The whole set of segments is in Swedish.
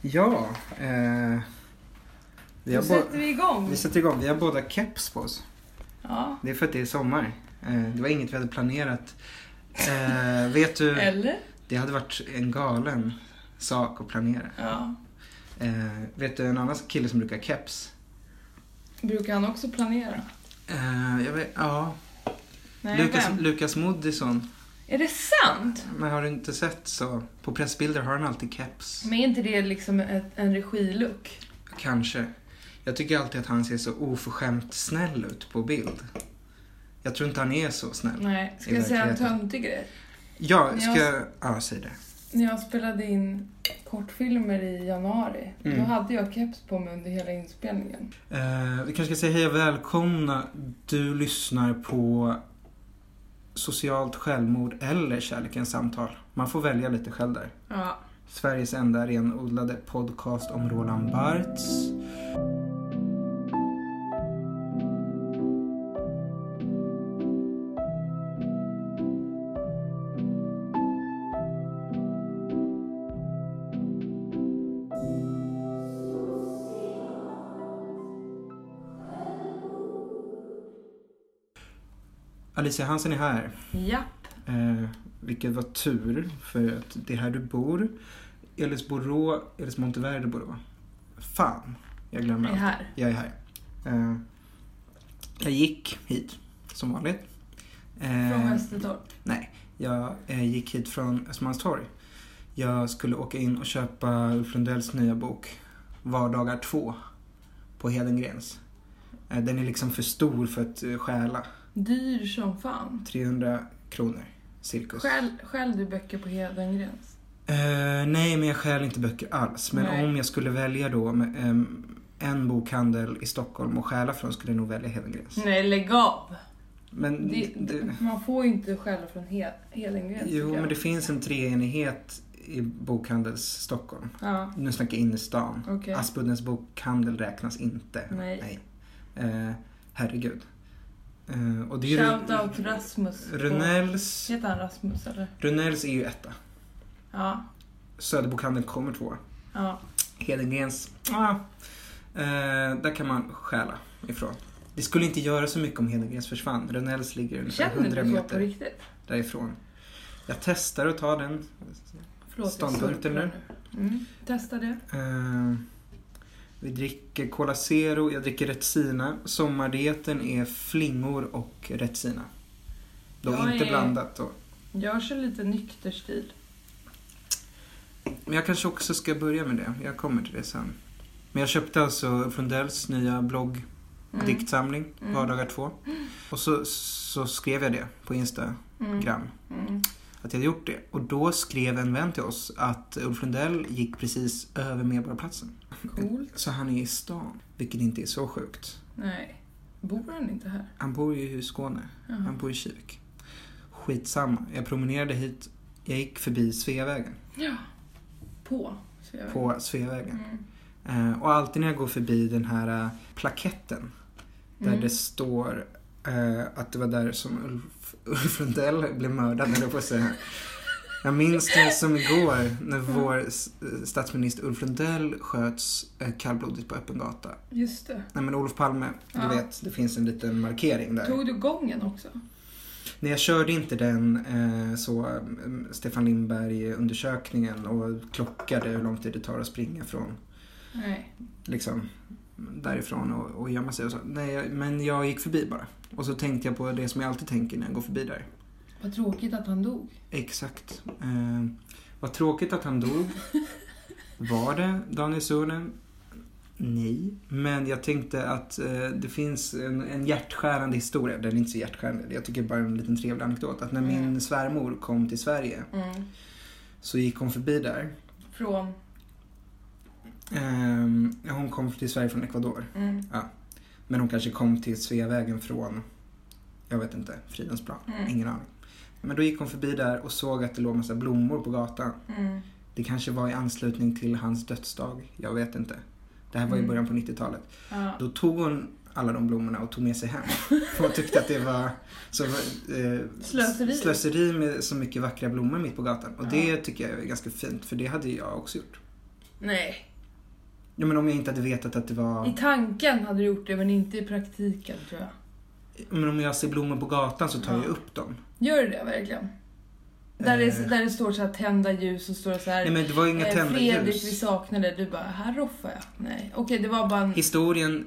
Ja, eh, vi, bo- sätter vi igång. vi sätter igång. Vi har båda keps på oss. Ja. Det är för att det är sommar. Eh, det var inget vi hade planerat. Eh, vet du, Eller? det hade varit en galen sak att planera. Ja. Eh, vet du en annan kille som brukar keps? Brukar han också planera? Eh, jag vet, ja, Nej, Lukas, vem? Lukas Moodysson. Är det sant? Men har du inte sett så? På pressbilder har han alltid keps. Men är inte det liksom ett, en regilook? Kanske. Jag tycker alltid att han ser så oförskämt snäll ut på bild. Jag tror inte han är så snäll. Nej. Ska jag säga en töntig grej? Ja, Jag- ska jag... Ja, säg det. När jag spelade in kortfilmer i januari, Mm. då hade jag keps på mig under hela inspelningen. Eh, vi kanske ska säga hej och välkomna. Du lyssnar på Socialt självmord eller Kärlekens samtal. Man får välja lite själv där. Ja. Sveriges enda renodlade podcast om Roland Bartz. Alicia Hansen är här. Japp. Eh, vilket var tur, för att det är här du bor. Elis Borå, Elis Monteverde Borå. Fan, jag glömmer allt. här. Jag är här. Eh, jag gick hit, som vanligt. Eh, Från Västertorp. Nej, jag eh, gick hit från Östermalmstorg. Jag skulle åka in och köpa Ulf Lundells nya bok Vardagar 2 på Hedengrens. Eh, den är liksom för stor för att eh, stjäla. Dyr som fan. 300 kronor, cirkus. Stjäl, stjäl du böcker på Hedengrens? Eh, nej, men jag stjäl inte böcker alls. Men Nej. om jag skulle välja då ehm, en bokhandel i Stockholm och stjäla från skulle jag nog välja Hedengrens. Nej, lägg av! Men Det, det, Man får ju inte stjäla från He- Hedengrens. jo, men det finns en treenighet i bokhandels Stockholm. Ja. Nu snackar jag innerstan. Okej. Aspuddens bokhandel räknas inte. Nej. Eh, herregud. Eh, och det är Shoutout Rasmus. Runells, Heter han Rasmus eller? Runells är ju etta. Ja. Söderbokhandeln kommer tvåa. Ja. Hedengrens, ah, eh, där kan man stjäla ifrån. Det skulle inte göra så mycket om Hedengrens försvann. Runells ligger ungefär Känner 100 du så på meter därifrån. Jag testar att ta den Förlåt, ståndpunkten nu. Mm. Testa det. Eh, vi dricker Cola Zero, jag dricker Retsina. Sommardieten är flingor och Retsina. Då Jag inte är- blandat då. Jag kör lite nykter stil. Men jag kanske också ska börja med det. Jag kommer till det sen. Men jag köpte alltså Ulf Lundells nya blogg, Mm. diktsamling, Vardagar 2. Och så, så skrev jag det på Instagram. Mm. Att jag hade gjort det. Och då skrev en vän till oss att Ulf Lundell gick precis över Medborgarplatsen. Coolt. Så han är i stan, vilket inte är så sjukt. Nej. Bor han inte här? Han bor ju i Skåne. Jaha. Han bor i Kivik. Skitsamma. Jag promenerade hit. Jag gick förbi Sveavägen. Ja. På. Jag På Sveavägen. Mm. Eh, och alltid när jag går förbi den här eh, plaketten. Där Mm. det står eh, att det var där som Ulf, Ulf Lundell blev mördad, eller på säga. Jag minns det som igår när vår statsminister Ulf Lundell sköts eh, kallblodigt på öppen gata. Just det. Nej men Olof Palme, du Ja. vet, det finns en liten markering där. Tog du gången också? Nej, jag körde inte den eh, så eh, Stefan Lindberg-undersökningen och klockade hur lång tid det tar att springa från Nej. liksom därifrån och, och gömma sig och så. Nej, men jag gick förbi bara. Och så tänkte jag på det som jag alltid tänker när jag går förbi där. Vad tråkigt att han dog. Exakt. Eh, vad tråkigt att han dog. Var det Daniel Suhonen? Nej. Men jag tänkte att eh, det finns en, en hjärtskärande historia. Den är inte så hjärtskärande. Jag tycker bara en liten trevlig anekdot. Att när min Mm. svärmor kom till Sverige Mm. så gick hon förbi där. Från... Ehm, hon kom till Sverige från Ecuador. Mm. Men hon kanske kom till Sveavägen från, jag vet inte, Fridhemsplan. Mm. Ingen aning. Men då gick hon förbi där och såg att det låg massa blommor på gatan. Mm. Det kanske var i anslutning till hans dödsdag. Jag vet inte. Det här var i Mm. början på 90-talet. Ja. Då tog hon alla de blommorna och tog med sig hem. Hon tyckte att det var så, eh, Slöseri. slöseri med så mycket vackra blommor mitt på gatan. Och Ja. det tycker jag är ganska fint, för det hade jag också gjort. Nej. Ja, men om jag inte hade vetat att det var... I tanken hade du gjort det, men inte i praktiken tror jag. Men om jag ser blommor på gatan så tar Ja. jag upp dem. Gör du det verkligen? Där, det, Eh. där det står så här tända ljus och står så här... Nej men det var inga eh, tända Fredrik, vi ljus. saknar dig. Du bara, här roffar jag. Nej. Okej, det var bara en... Historien,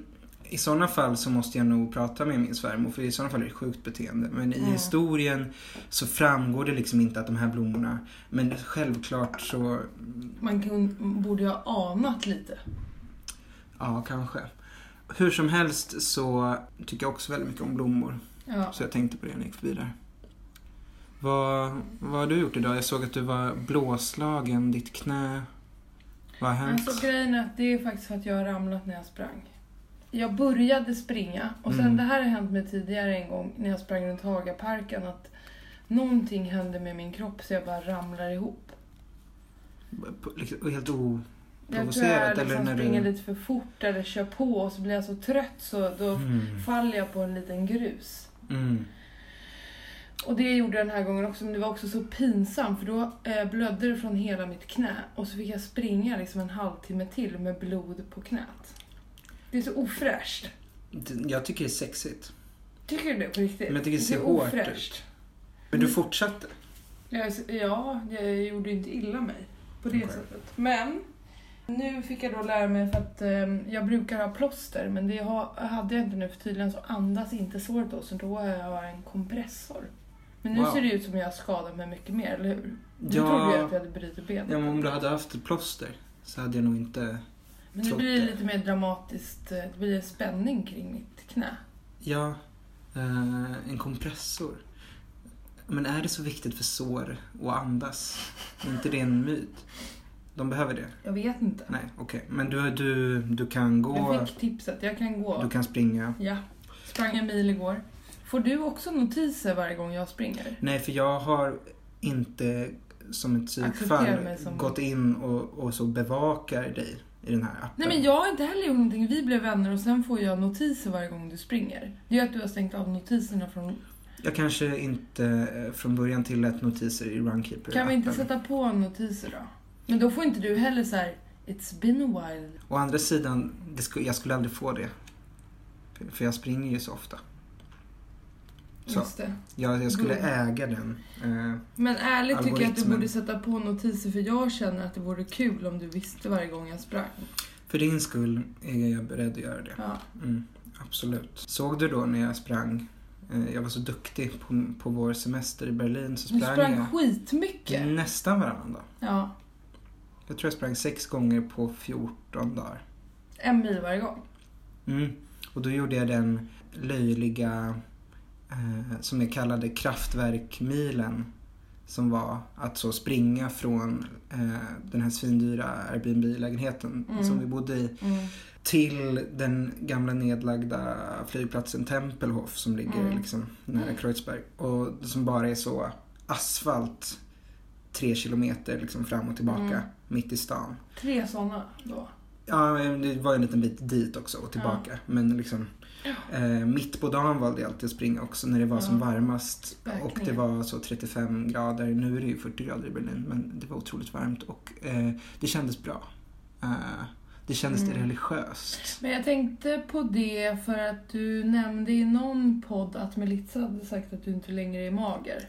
i sådana fall så måste jag nog prata med min svärmor för i sådana fall är det sjukt beteende. Men i Mm. historien så framgår det liksom inte att de här blommorna, men självklart så, Man kun, borde ju ha anat lite. ja kanske. Hur som helst så tycker jag också väldigt mycket om blommor. Ja. Så jag tänkte på det när jag gick förbi där. Vad, vad har du gjort idag? Jag såg att du var blåslagen, ditt knä. Vad har hänt? Alltså grejen är att det är faktiskt för att jag har ramlat när jag sprang. Jag började springa och sen Mm. det här har hänt mig tidigare en gång när jag sprang runt Hagaparken att någonting hände med min kropp så jag bara ramlar ihop. Liksom, Helt Jag tror oprovocerat? jag eller liksom när springer du... lite för fort eller kör på och så blir jag så trött så då Mm. faller jag på en liten grus. Mm. Och det gjorde jag den här gången också men det var också så pinsamt för då eh, blödde det från hela mitt knä och så fick jag springa liksom en halvtimme till med blod på knät. Det är så ofräscht. Det- Jag tycker det är sexigt. Tycker du det på riktigt? Men jag tycker det ser är hårt ofräscht. Men du fortsatte? Jag, ja, jag gjorde inte illa mig på det Okej. sättet. Men nu fick jag då lära mig för att eh, jag brukar ha plåster men det ha, hade jag inte nu för tydligen så andas inte såret då så då har jag en kompressor. Men nu Wow. ser det ut som jag har skadat mig mycket mer, eller hur? Du Ja. trodde ju att jag hade brutit benet. Ja, men om du hade haft ett plåster så hade jag nog inte... men nu blir det lite mer dramatiskt, eh, det blir en spänning kring mitt knä. Ja, eh, en kompressor. Men är det så viktigt för sår att andas? Är inte det en myt? De behöver det? Jag vet inte. Nej, okej. Men du, du, du kan gå, Jag fick tipset, jag kan gå. du kan springa. Ja, sprang en mil igår. Får du också notiser varje gång jag springer? Nej, för jag har inte som ett psykfall gått in och, och så bevakar dig i den här appen. Nej men jag har inte heller gjort någonting. Vi blev vänner och sen får jag notiser varje gång du springer. Det är att du har stängt av notiserna från... Jag kanske inte eh, från början tillät notiser i Runkeeper. Kan vi inte sätta på notiser då? Men då får inte du heller så här. It's been a while. Å andra sidan, jag skulle aldrig få det. För jag springer ju så ofta. Så. Det. Jag, skulle Good. äga den. Eh, Men ärligt tycker jag att du Algoritmen. borde sätta på notiser för jag känner att det vore kul om du visste varje gång jag sprang. för din skull är jag beredd att göra det. Ja. Mm, absolut. Såg du då när jag sprang? Eh, jag var så duktig på, på vår semester i Berlin så Du sprang, sprang jag skitmycket. nästan varannan dag. Ja. Jag tror jag sprang sex gånger på 14 dagar. En mil varje gång. Mm. Och då gjorde jag den löjliga, eh, som jag kallade kraftverkmilen. Som var att så springa från eh, den här svindyra Airbnb-lägenheten Mm. som vi bodde i. Mm. Till den gamla nedlagda flygplatsen Tempelhof som ligger Mm. liksom nära Kreuzberg. Och som bara är så asfalt tre kilometer liksom fram och tillbaka Mm. mitt i stan. Tre sådana då. Ja, det var en liten bit dit också och tillbaka. Men liksom eh, mitt på dagen valde jag alltid att springa också när det var som varmast. Och det Verkligen. var så 35 grader. Nu är det ju 40 grader i Berlin men det var otroligt varmt och eh, det kändes bra. Eh, det kändes Mm. religiöst. Men jag tänkte på det för att du nämnde i någon podd att Melissa hade sagt att du inte längre är mager.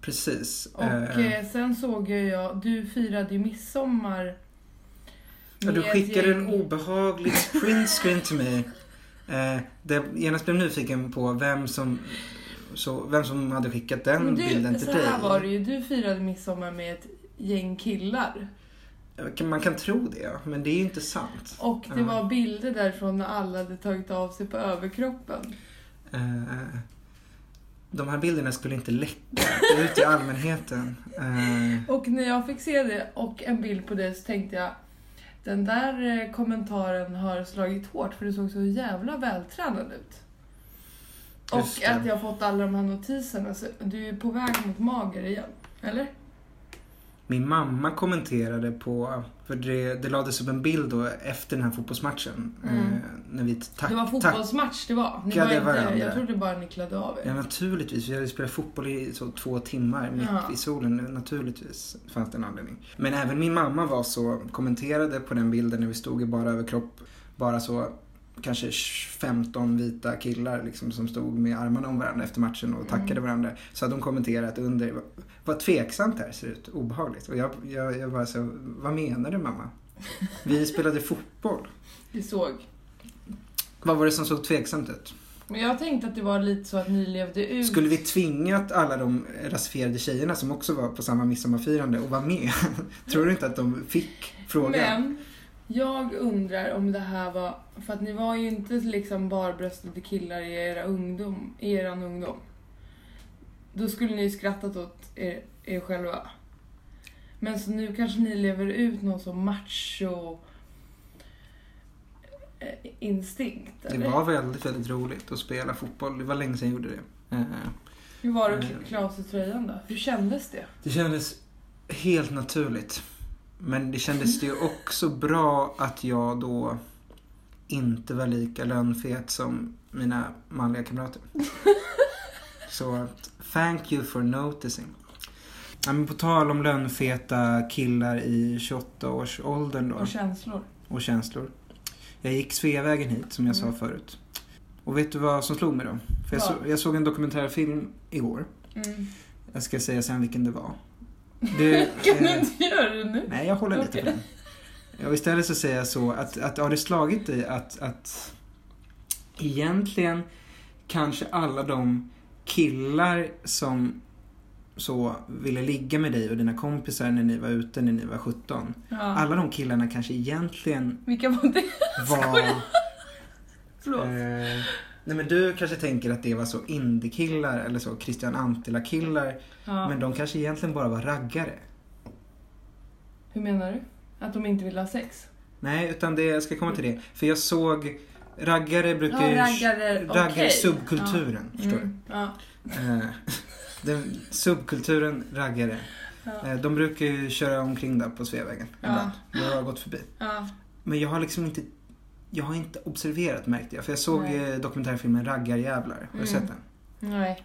Precis. Och Eh, eh, sen såg ju jag, du firade ju midsommar Ja, du skickade en obehaglig printscreen till mig. Eh, jag genast blev nyfiken på vem som, så, vem som hade skickat den Men bilden du, till så dig. här var det ju, du firade midsommar med ett gäng killar. Kan- Man kan tro det, men det är ju inte sant. Och det Ja. var bilder därifrån när alla hade tagit av sig på överkroppen. Eh, de här bilderna skulle inte läcka ut till allmänheten. Eh, Och när jag fick se det och en bild på det så tänkte jag den där eh, kommentaren har slagit hårt för du såg så jävla vältränad ut. Och att jag har fått alla de här notiserna. Så du är på väg mot mager igen. Eller? Min mamma kommenterade på, för det, det lades upp en bild då efter den här fotbollsmatchen. Mm. Eh, när vi tack, Det var fotbollsmatch det var. Ni var inte, varandra. jag trodde bara ni klädde av er. Ja naturligtvis, vi hade spelat fotboll i så två timmar mitt Ja. i solen. Naturligtvis fanns det en anledning. Men även min mamma var så, kommenterade på den bilden när vi stod i bara överkropp. Bara så kanske 15 vita killar liksom, som stod med armarna om varandra efter matchen och tackade Mm. varandra. Så hade de kommenterat under, vad- tveksamt det här ser ut, obehagligt. Och jag, jag, jag bara så, vad menar du mamma? Vi spelade fotboll. Vi såg. Vad var det som såg tveksamt ut? Men jag tänkte att det var lite så att ni levde ut. Skulle vi tvingat alla de rasifierade tjejerna som också var på samma midsommarfirande och var med? Tror du inte att de fick frågan? Men jag undrar om det här var, för att ni var ju inte liksom barbröstade killar i era ungdom, i eran ungdom. Då skulle ni ju skrattat åt er, er själva. Men så nu kanske ni lever ut någon som macho eh, instinkt, Det eller? var väldigt, väldigt roligt att spela fotboll. Det var länge sedan jag gjorde det. Eh, Hur var det att Mm. klä av sig tröjan då? Hur kändes det? Det kändes helt naturligt. Men det kändes ju också bra att jag då inte var lika lönfet som mina manliga kamrater. Så att, thank you for noticing. Ja, men på tal om lönfeta killar i 28-årsåldern då. Och känslor? och känslor. Jag gick Sveavägen hit som jag Mm. sa förut. Och vet du vad som slog mig då? För jag, så, jag såg en dokumentärfilm igår. Mm. Jag ska säga sen vilken det var. Det, Kan du eh, inte göra det nu? nej, jag håller lite Okej. på den. Och istället så säger jag så att, att har det slagit dig att, att egentligen kanske alla de killar som så ville ligga med dig och dina kompisar när ni var ute när ni var 17. Ja. Alla de killarna kanske egentligen Vilka var det? var... Förlåt. Eh, nej men du kanske tänker att det var så indiekillar eller så Christian Antila-killar. Ja. Men de kanske egentligen bara var raggare. Hur menar du? Att de inte vill ha sex? Nej, utan det, jag ska komma till det. För jag såg, raggare brukar ju... Ja, raggare, raggare okej. subkulturen, Ja. förstår Mm, ja. du? Eh, den, subkulturen raggare. Ja. Eh, de brukar ju köra omkring där på Sveavägen Ja. ibland. Jag har gått förbi. Ja. Men jag har liksom inte, jag har inte observerat märkte jag. För jag såg Nej. eh, dokumentärfilmen Raggarjävlar. Har du Mm. sett den? Nej.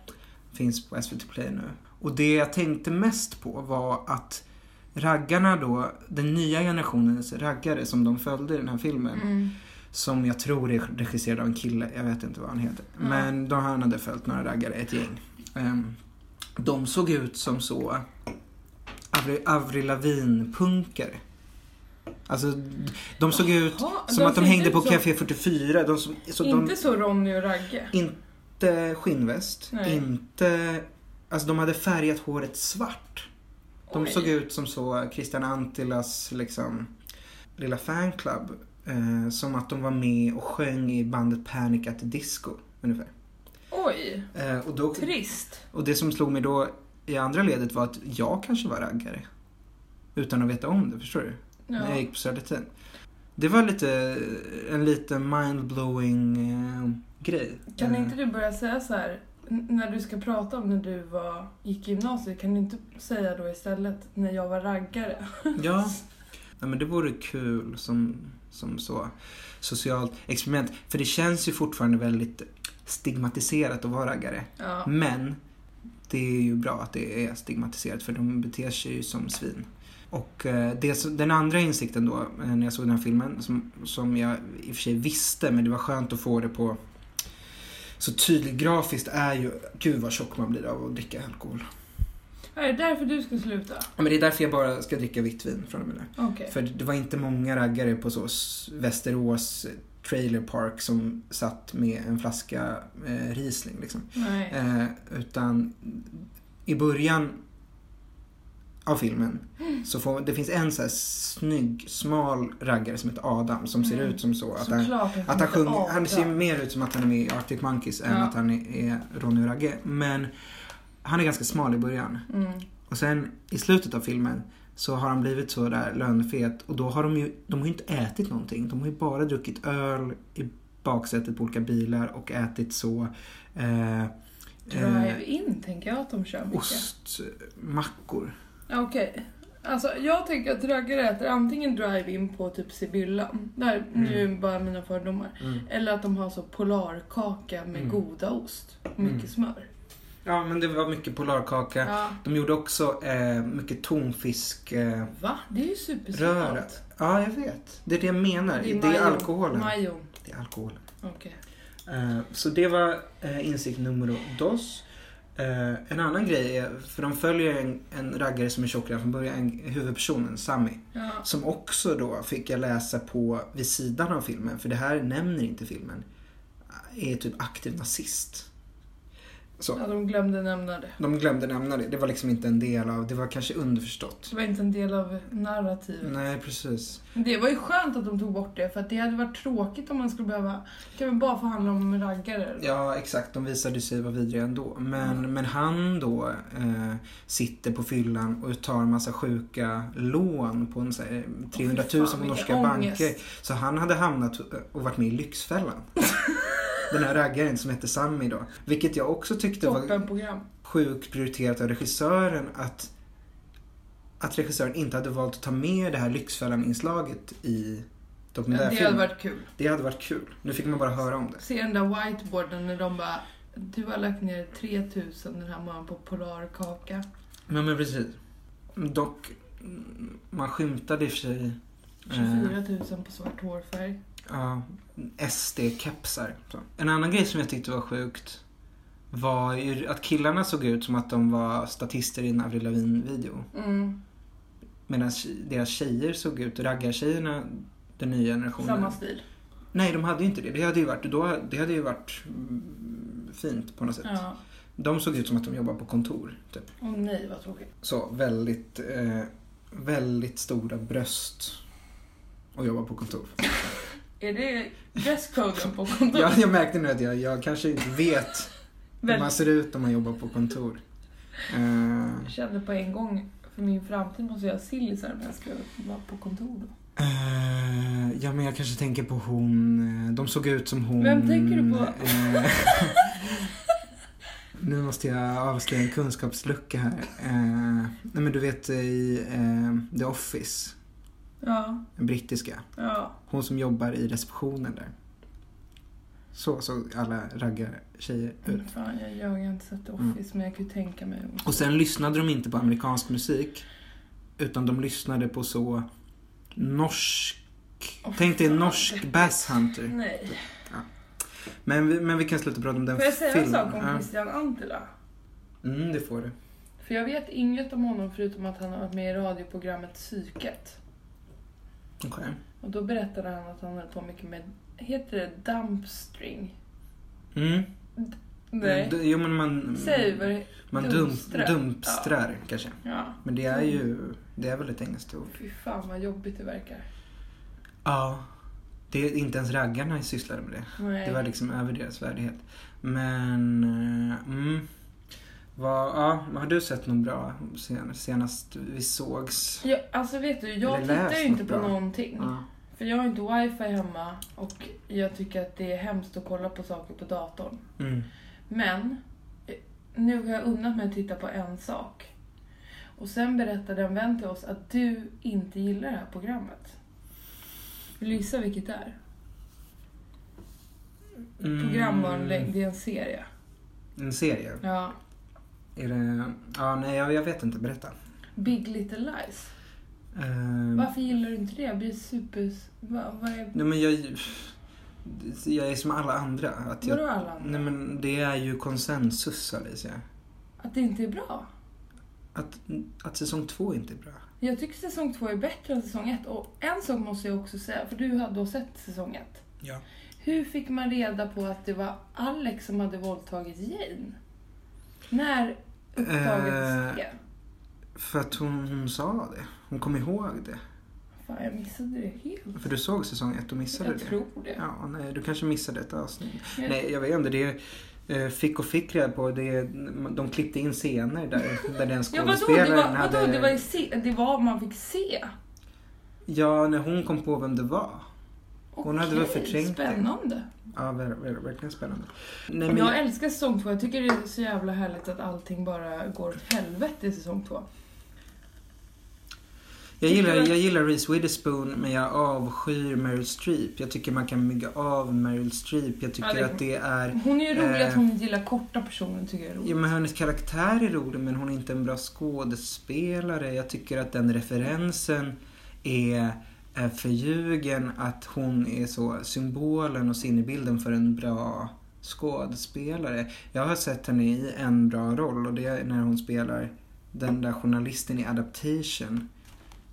Finns på SVT Play nu. Och det jag tänkte mest på var att raggarna då, den nya generationens raggare som de följde i den här filmen. Mm. Som jag tror är regisserad av en kille, jag vet inte vad han heter. Ja. Men de, han hade följt några raggare, ett gäng. Ehm, de såg ut som så Avril, Avril Lavigne-punkare. Alltså, de såg ut Jaha, som de att de hängde på som- Café 44. De, som- så inte de, så Ronny och Ragge. inte skinnväst, Nej. inte... Alltså de hade färgat håret svart. De Oj. såg ut som så Christian Antilas liksom lilla fanclub. Eh, som att de var med och sjöng i bandet Panic at the Disco ungefär. Oj, Eh, och, då, trist. och det som slog mig då i andra ledet var att jag kanske var raggare. Utan att veta om det, förstår du? När jag Ja. gick på Södertörn. Det var lite, en lite mindblowing eh, grej. Kan Eh, inte du börja säga så här när du ska prata om när du var, gick i gymnasiet, kan du inte säga då istället när jag var raggare? Ja. ja, men det vore kul som, som så socialt experiment. För det känns ju fortfarande väldigt stigmatiserat att vara raggare. Ja. Men det är ju bra att det är stigmatiserat för de beter sig ju som svin. Och eh, det, den andra insikten då, eh, när jag såg den här filmen, som, som jag i och för sig visste, men det var skönt att få det på så tydligt grafiskt, är ju, gud vad tjock man blir av att dricka alkohol. Är det därför du ska sluta? Ja, Men det är därför jag bara ska dricka vitt vin från och med nu. Okej. För det var inte många raggare på så Västerås trailer park som satt med en flaska eh, Riesling liksom. Eh, utan i början av filmen så får, det finns en så här snygg, smal raggare som heter Adam som ser Mm. ut som så. Att han, Såklart att han, sjunger, han ser mer ut som att han är med i Arctic Monkeys än Ja. att han är, är Ronny och Ragge. Men han är ganska smal i början. Mm. Och sen i slutet av filmen så har han blivit så där lönfet och då har de ju, de har ju inte ätit någonting. De har ju bara druckit öl i baksätet på olika bilar och ätit så eh, eh, Drive-in tänker jag att de kör mycket. ostmackor. Okej. Alltså jag tänker att raggare äter antingen drive-in på typ Sibyllan, där, nu är Mm. bara mina fördomar, eller att de har så polarkaka med Mm. goda ost och mycket Mm. smör. Ja men det var mycket polarkaka. Ja. De gjorde också eh, mycket tonfisk eh, Va? Det är ju supersmart. röret. Ja jag vet. Det är det jag menar. Det är, majo. alkoholen. Majo. Det är alkoholen. Okej. Eh, Så det var eh, insikt nummer dos. Eh, En annan grej är, för de följer en, en raggare som är tjock redan från början, en, huvudpersonen, Sammy. Ja. Som också då fick jag läsa på vid sidan av filmen, för det här nämner inte filmen. Är typ aktiv nazist. Så. ja, de glömde nämna det. De glömde nämna det. Det var liksom inte en del av, det var kanske underförstått. Det var inte en del av narrativet. Nej, precis. Det var ju skönt att de tog bort det, för att det hade varit tråkigt om man skulle behöva... Kan vi bara få handla om raggare? Ja, exakt. De visade sig vara vidriga ändå. Men, men han då eh, sitter på fyllan och tar en massa sjuka lån på en, så här, 300 000 fan, på norska banker. Så han hade hamnat och varit med i Lyxfällan. Den här raggaren som hette Sammy då. Vilket jag också tyckte var sjukt prioriterat av regissören att att regissören inte hade valt att ta med det här Lyxfällan-inslaget i dokumentärfilmen. det hade varit kul. det hade varit kul. Nu fick man bara höra om det. Se den där whiteboarden när de bara Du har lagt ner 3000 den här månaden på polarkaka. Ja men precis. Dock, man skymtade i och för sig eh, 24 000 på svart hårfärg. ja, SD-kepsar. En annan grej som jag tyckte var sjukt var ju att killarna såg ut som att de var statister i en Avril Lavigne-video. Mm, Medan deras tjejer såg ut, raggartjejerna, den nya generationen. samma stil. Nej, de hade ju inte det. Det hade ju varit, då, det hade ju varit fint på något sätt. Ja. De såg ut som att de jobbar på kontor. Typ. Åh nej vad tråkigt. Så väldigt, eh, väldigt stora bröst och jobbar på kontor. Är det dresscoden på kontoret? Ja, jag märkte nu att jag, jag kanske inte vet hur man ser ut om man jobbar på kontor. Eh, Jag kände på en gång för min framtid måste jag ha sillisar när jag ska vara på kontor då. eh, ja, men jag kanske tänker på hon. eh, De såg ut som hon. Vem tänker du på? eh, nu måste jag avslöja en kunskapslucka här. Nej, men du vet i The Office, Ja, den brittiska. ja. Hon som jobbar i receptionen där. Så såg alla raggartjejer ut. Fan, jag, jag har inte sett Mm. Office men jag kan ju tänka mig. Och sen lyssnade de inte på amerikansk musik. Utan de lyssnade på så norsk... Åh, Tänk dig norsk deppigt. Bass Hunter. Nej. Men vi, men vi kan sluta prata om den Får jag säga en filmen. sak om Ja. Christian Antila? Mm, det får du. För jag vet inget om honom förutom att han har varit med i radioprogrammet Psyket. Okej. Och då berättade han att han höll på mycket med, heter det dumpstring? Mm. Nej. D- Jo men man... Säg vad det Man dumstrar, dumpstrar kanske. Ja. Men det är ju, det är väl ett engelskt ord. Fy fan vad jobbigt det verkar. Ja. Det är inte ens raggarna sysslade med det. Nej. Det var liksom över deras värdighet. Men, eh, mm. Vad, ja, har du sett något bra sen, senast vi sågs? Ja, alltså vet du, jag tittar ju inte på bra. någonting. Ja. För jag har inte wifi hemma och jag tycker att det är hemskt att kolla på saker på datorn. Mm. Men nu har jag unnat mig att titta på en sak. Och sen berättade en vän till oss att du inte gillar det här programmet. Vill du gissa vilket det är? Mm. Programvarning, det är en serie. En serie? Ja. Är det, ja nej jag, jag vet inte, berätta. Big Little Lies. Eh, Varför gillar du inte det? Det blir super... Vad, vad är... Nej men jag, jag är som alla andra. Att jag, Vadå alla andra? Nej men det är ju konsensus Alicia. Att det inte är bra? Att, att säsong två inte är bra. Jag tycker säsong två är bättre än säsong ett. Och en sak måste jag också säga, för du hade då sett säsong ett. Ja. Hur fick man reda på att det var Alex som hade våldtagit Jane? När uppdagades Eh, det? För att hon, hon sa det. Hon kom ihåg det. Fan, jag missade det helt. För du såg säsong ett och missade Jag det. tror det. Ja, nej, du kanske missade ett avsnitt. Men- Nej, jag vet inte. Det eh, fick och fick reda på. Det, de klippte in scener där, där den Ja, vadå? Det skådespelaren var, vadå? hade... Det var, se, det var man fick se. Ja, när hon kom på vem det var. Hon hade väl förträngt det. Spännande. Ja, ver, ver, verkligen spännande. Nej, men Jag älskar säsong två. Jag tycker det är så jävla härligt att allting bara går åt helvete i säsong två. Jag gillar, jag gillar Reese Witherspoon men jag avskyr Meryl Streep. Jag tycker man kan mygga av Meryl Streep. Jag tycker Ja, det- att det är... Hon är ju rolig Eh. att hon gillar korta personer, tycker jag är roligt. Ja, men hennes karaktär är rolig men hon är inte en bra skådespelare. Jag tycker att den referensen är är förljugen. Att hon är så symbolen och sinnebilden för en bra skådespelare. Jag har sett henne i en bra roll och det är när hon spelar den där journalisten i Adaptation.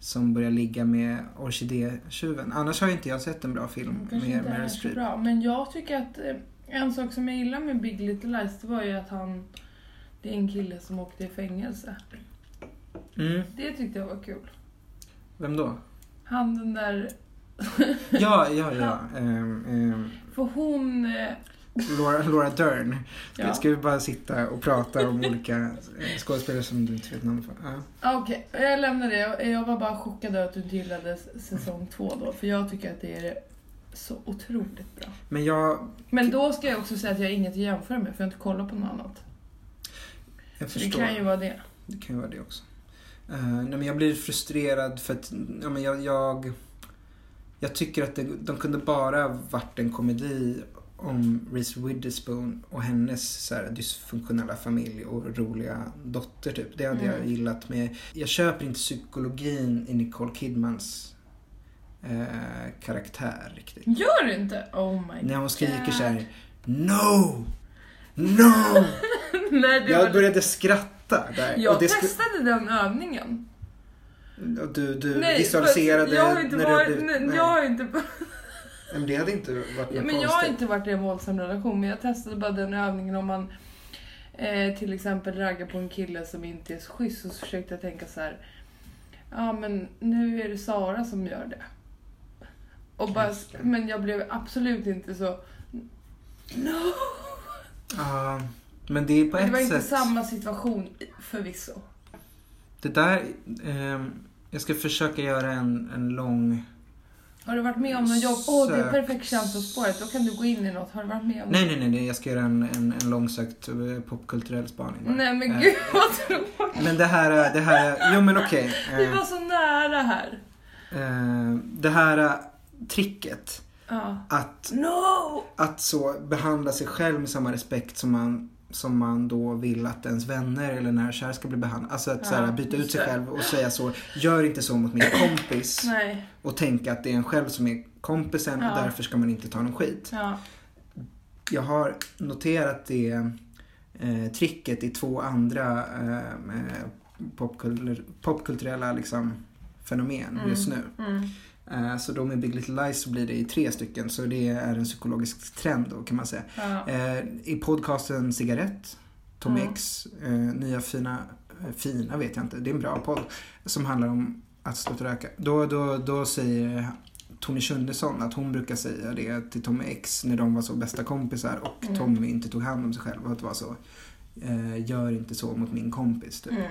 Som börjar ligga med orkidétjuven. Annars har inte jag sett en bra film med inte Meryl Streep. bra. Men jag tycker att eh, en sak som jag gillar med Big Little Lies, det var ju att han... Det är en kille som åkte i fängelse. Mm. Det tyckte jag var kul. Vem då? Han den där... Ja, ja, ja. Ehm, ehm, För hon... eh, Laura, Laura Dern. Ska, Ja. ska vi bara sitta och prata om olika eh, skådespelare som du inte vet namn för? Ja. Okej, jag lämnar det. Jag- var bara chockad över att du inte gillade säsong två då. För jag tycker att det är så otroligt bra. Men jag, Men då ska jag också säga att jag har inget att jämföra med, för jag har inte kollat på något annat. jag Så det förstår. kan ju vara det. Det kan ju vara det också. Eh, nej, men jag blir frustrerad för att ja, men jag, jag, jag tycker att det, de kunde bara varit en komedi om Reese Witherspoon och hennes så här, dysfunktionella familj och roliga dotter typ. Det hade jag Mm. gillat med. Jag köper inte psykologin i Nicole Kidmans eh, karaktär riktigt. Gör det inte? Oh my När hon skriker God. så här: No! No! Jag började skratta där. Jag testade den övningen. du, du Nej, visualiserade jag har inte när varit, du nej. Jag har inte... Men det hade inte varit något men konstigt. jag har inte varit i en våldsam relation, men jag testade bara den övningen om man eh, till exempel raggar på en kille som inte är så schysst och så försökte jag tänka så här. Ja men nu är det Sara som gör det. Och bara, men jag blev absolut inte så... No! Ja, men det är på Det var ett inte sätt... samma situation förvisso. Det där... ehm, jag ska försöka göra en, en lång... Har du varit med om någon jobb? Åh, det är perfekt chans på spåret. Då kan du gå in i något. Har du varit med om Nej, nej, nej. Jag ska göra en, en, en långsökt eh, popkulturell spaning. bara. Nej men Eh, gud vad tråkigt. Men det här... Det här... Jo, men okej. Vi eh, var så nära här. eh, det här eh, tricket Ja. att No! att så behandla sig själv med samma respekt som man, som man då vill att ens vänner eller nära och kära ska bli behandlade. Alltså att så här, Ja, byta ut sig det. själv och säga så. Gör inte så mot min kompis. Nej. Och tänka att det är en själv som är kompisen och Ja. därför ska man inte ta någon skit. Ja. Jag har noterat det eh, tricket i två andra eh, eh, popkultur, popkulturella liksom, fenomen Mm. just nu. Mm. Eh, Så då med Big Little Lies så blir det i tre stycken. Så det är en psykologisk trend då kan man säga. Ja. Eh, I podcasten Cigarett, Tom Ja. X, eh, nya fina, fina vet jag inte, det är en bra podd. Som handlar om att sluta röka. Då, då, då säger Tony Schunnesson att hon brukar säga det till Tommy X när de var så bästa kompisar och Mm. Tommy inte tog hand om sig själv. Och att det var så, gör inte så mot min kompis. Typ. Mm.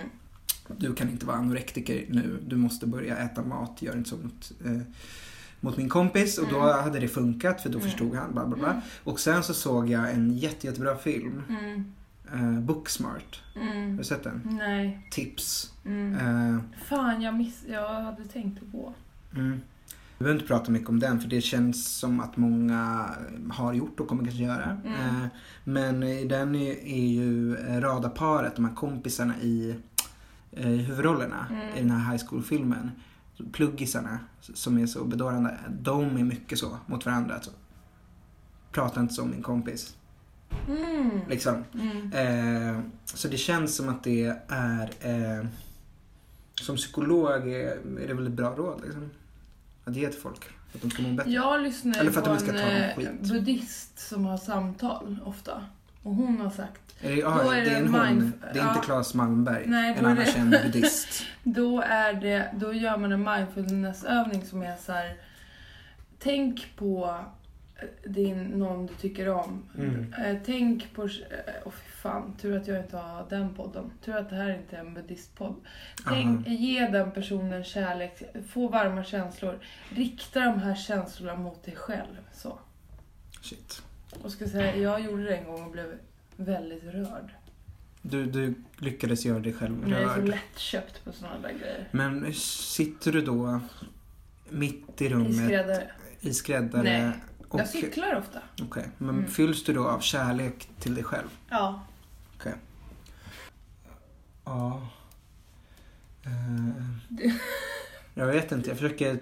Du kan inte vara anorektiker nu, du måste börja äta mat, gör inte så mot, eh, mot min kompis. Och då Mm. hade det funkat för då förstod han. Bla, bla, bla. Och sen så såg jag en jätte, jättebra film, Mm. eh, Booksmart. Har Mm. du sett den? Nej. Tips. Mm. Eh, Fan, jag, miss... jag hade tänkt gå. mm. Vi behöver inte prata mycket om den för det känns som att många har gjort och kommer kanske göra. Mm. Eh, men den är, är ju radarparet, de här kompisarna i, eh, i huvudrollerna Mm. i den här high school-filmen. Pluggisarna som är så bedårande. De är mycket så mot varandra. Alltså. Prata inte som min kompis. Mm. Liksom. Mm. Eh, så det känns som att det är eh, som psykolog är, är det väl ett bra råd liksom. Att ge till folk. För att de ska må bättre. Jag lyssnar Eller för att på de en ska ta någon eh, skit. buddhist som har samtal ofta. Och hon har sagt, Är det, ja, Då det är är det en hon. Det är inte ja. Claes Malmberg. Nej, en är annan det- känd buddhist. då är det, då gör man en mindfulnessövning som är så här. Tänk på eh, din, någon du tycker om. Mm. Eh, tänk på, eh, åh fy fan, tur att jag inte har den podden. Tur att det här inte är en buddhistpodd. Tänk, ge den personen kärlek, få varma känslor. Rikta de här känslorna mot dig själv. Så. Shit. Och ska säga, jag gjorde det en gång och blev väldigt rörd. Du, du lyckades göra dig själv Men jag är så rörd. lättköpt på sådana där grejer. Men sitter du då mitt i I rummet skräddare. i skräddare? Nej, och, Jag cyklar ofta. Okej, men Mm. fylls du då av kärlek till dig själv? Ja. Okej. Ja. Eh, jag vet inte, jag försöker...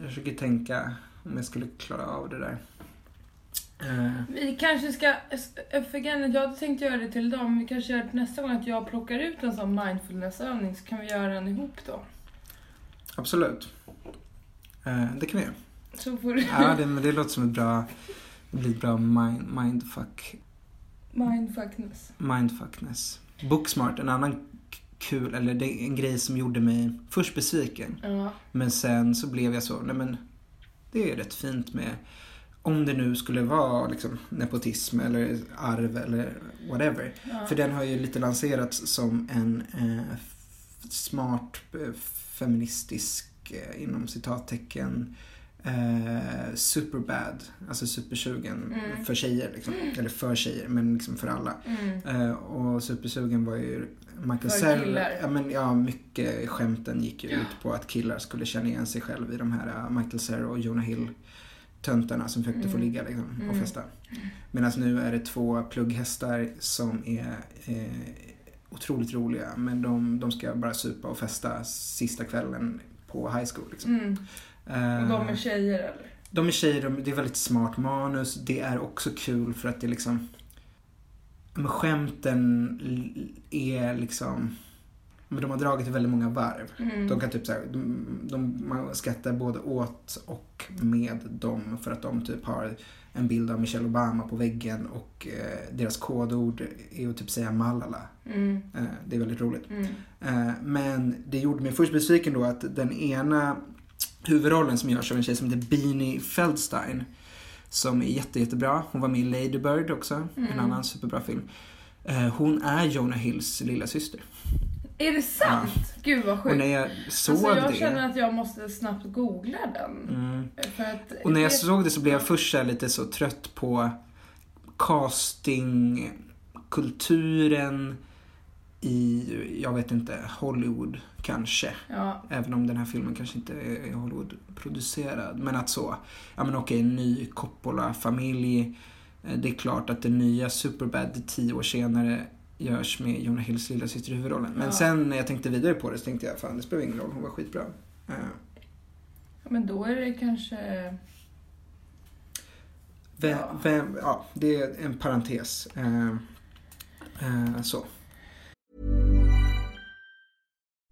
Jag försöker tänka om jag skulle klara av det där. Eh, Vi kanske ska, för grejen är, jag hade tänkt göra det till idag, men vi kanske gör det nästa gång att jag plockar ut en sån mindfulnessövning så kan vi göra den ihop då. absolut. Eh, det kan vi göra. Så får du Ja, det, men det låter som ett bra... Ett bra mind, mindfuck, mindfuckness. mindfuckness. Booksmart, en annan kul, eller det är en grej som gjorde mig först besviken. Ja. Men sen så blev jag så, nej men det är rätt fint med om det nu skulle vara liksom nepotism eller arv eller whatever. Ja. För den har ju lite lanserats som en eh, smart eh, feministisk eh, inom citattecken eh, superbad, alltså supersugen Mm. för tjejer liksom. Eller för tjejer, men liksom för alla. Mm. Eh, och supersugen var ju Michael Cell. Ja, men, ja, mycket skämten gick ju ut på att killar skulle känna igen sig själv i de här uh, Michael Cera och Jonah Hill töntarna som försökte få Mm. ligga liksom, och Mm. festa. Medan nu är det två plugghästar som är eh, otroligt roliga men de, de ska bara supa och festa sista kvällen på high school. Liksom. Mm. Eh, Och de är tjejer eller? de är tjejer, de, det är väldigt smart manus. Det är också kul för att det liksom... Men skämten är liksom... Men de har dragit väldigt många varv. Mm. De kan typ såhär, de, de, man skrattar både åt och med dem för att de typ har en bild av Michelle Obama på väggen och eh, deras kodord är att typ säga Malala. Mm. Eh, det är väldigt roligt. Mm. Eh, Men det gjorde mig först besviken då att den ena huvudrollen som görs av en tjej som heter Beanie Feldstein som är jätte, jättebra. Hon var med i Lady Bird också, en Mm. annan superbra film. Eh, Hon är Jonah Hills lilla syster. Är det sant? Gud vad Och sjukt. när jag såg Alltså jag det... känner att jag måste snabbt googla den. Mm. För att Och när jag det- såg det så blev jag först lite så trött på castingkulturen i, jag vet inte, Hollywood kanske. Ja, Även om den här filmen kanske inte är Hollywood-producerad. Men att så, ja men okej, en ny Coppola-familj. Eh, Det är klart att den nya Superbad tio år senare görs med Jonah Hills lilla syster i huvudrollen. Men Ja. sen när jag tänkte vidare på det så tänkte jag, fan det spelar ingen roll, hon var skitbra. Eh, men då är det kanske... Vem, Ja. vem, ja, det är en parentes. Eh, eh, så.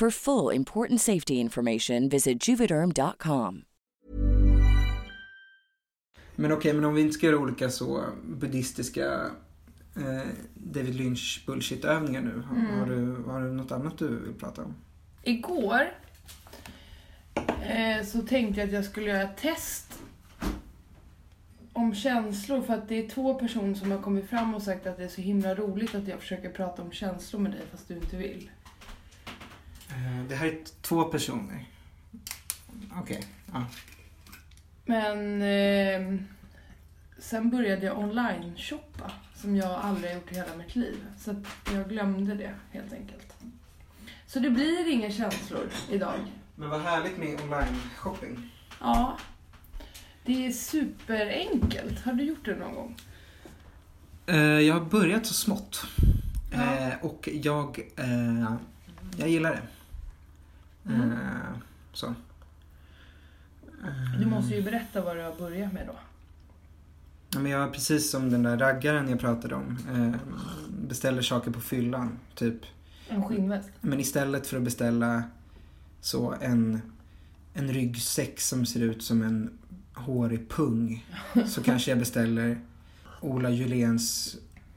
For full important safety information, visit juvederm.com. Men okej, men om vi inte ska göra olika så buddhistiska eh, David Lynch bullshit-övningar nu. Har, Mm. har, du, har du något annat du vill prata om? Igår eh, så tänkte jag att jag skulle göra ett test om känslor för att det är två personer som har kommit fram och sagt att det är så himla roligt att jag försöker prata om känslor med dig fast du inte vill. Eh, det här är två personer. Okej, ja. Men eh, sen började jag online-shoppa som jag aldrig har gjort i hela mitt liv. Så jag glömde det helt enkelt. Så det blir inga känslor idag. Men vad härligt med online-shopping. Ja, det är superenkelt. Har du gjort det någon gång? Eh, jag har börjat så smått. Ja. Eh, och jag, jag gillar det. Mm. Eh, så. Du måste ju berätta vad du har börjat med då. Ja, men jag, precis som den där raggaren jag pratade om, eh, beställer saker på fyllan. Typ. En skinnväska. Men istället för att beställa så en, en ryggsäck som ser ut som en hårig pung så kanske jag beställer Ola Juléns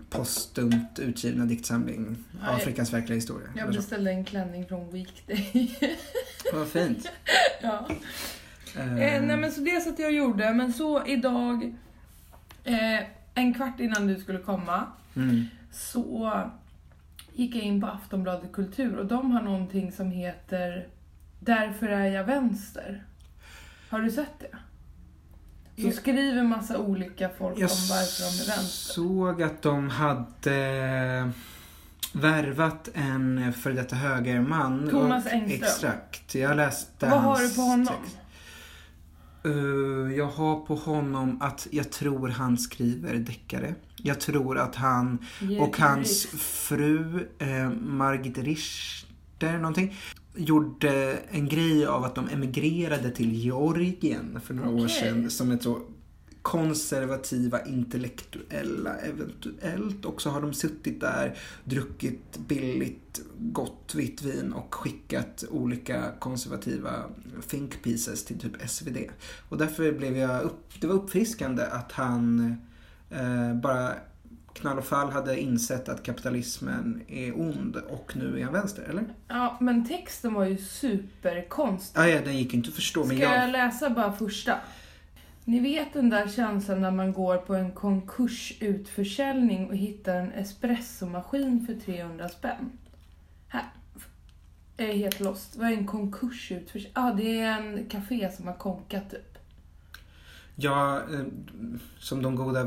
poststumt utgivna diktsamling Nej. Afrikas verkliga historia. Jag beställde en klänning från Weekday. Vad fint. ja. Eh, Eh, nej men så det satt jag och gjorde. Men så idag, eh, en kvart innan du skulle komma, mm. så gick jag in på Aftonbladet Kultur och de har någonting som heter Därför är jag vänster. Har du sett det? Så skriver massa olika folk Jag om varför de är vänster. såg att de hade värvat en för detta högerman. Thomas och- Engström. Exakt. Jag läste Vad har du på honom? text. Eh, jag har på honom att jag tror han skriver deckare. Jag tror att han och hans fru eh, Margit Richter någonting gjorde en grej av att de emigrerade till Georgien för några år Okej. sedan som ett så konservativa intellektuella eventuellt och så har de suttit där, druckit billigt gott vitt vin och skickat olika konservativa think pieces till typ SvD. Och därför blev jag upp, det var uppfriskande att han eh, bara knall och fall hade insett att kapitalismen är ond och nu är han vänster, eller? Ja, men texten var ju superkonstig. Ah, ja, den gick inte att förstå. Ska Men jag jag, läsa bara första? Ni vet den där känslan när man går på en konkursutförsäljning och hittar en espressomaskin för 300 spänn? Här. Jag är helt lost. Vad är en konkursutförsäljning? Ja, ah, det är en café som har konkat typ. Ja, eh, som de goda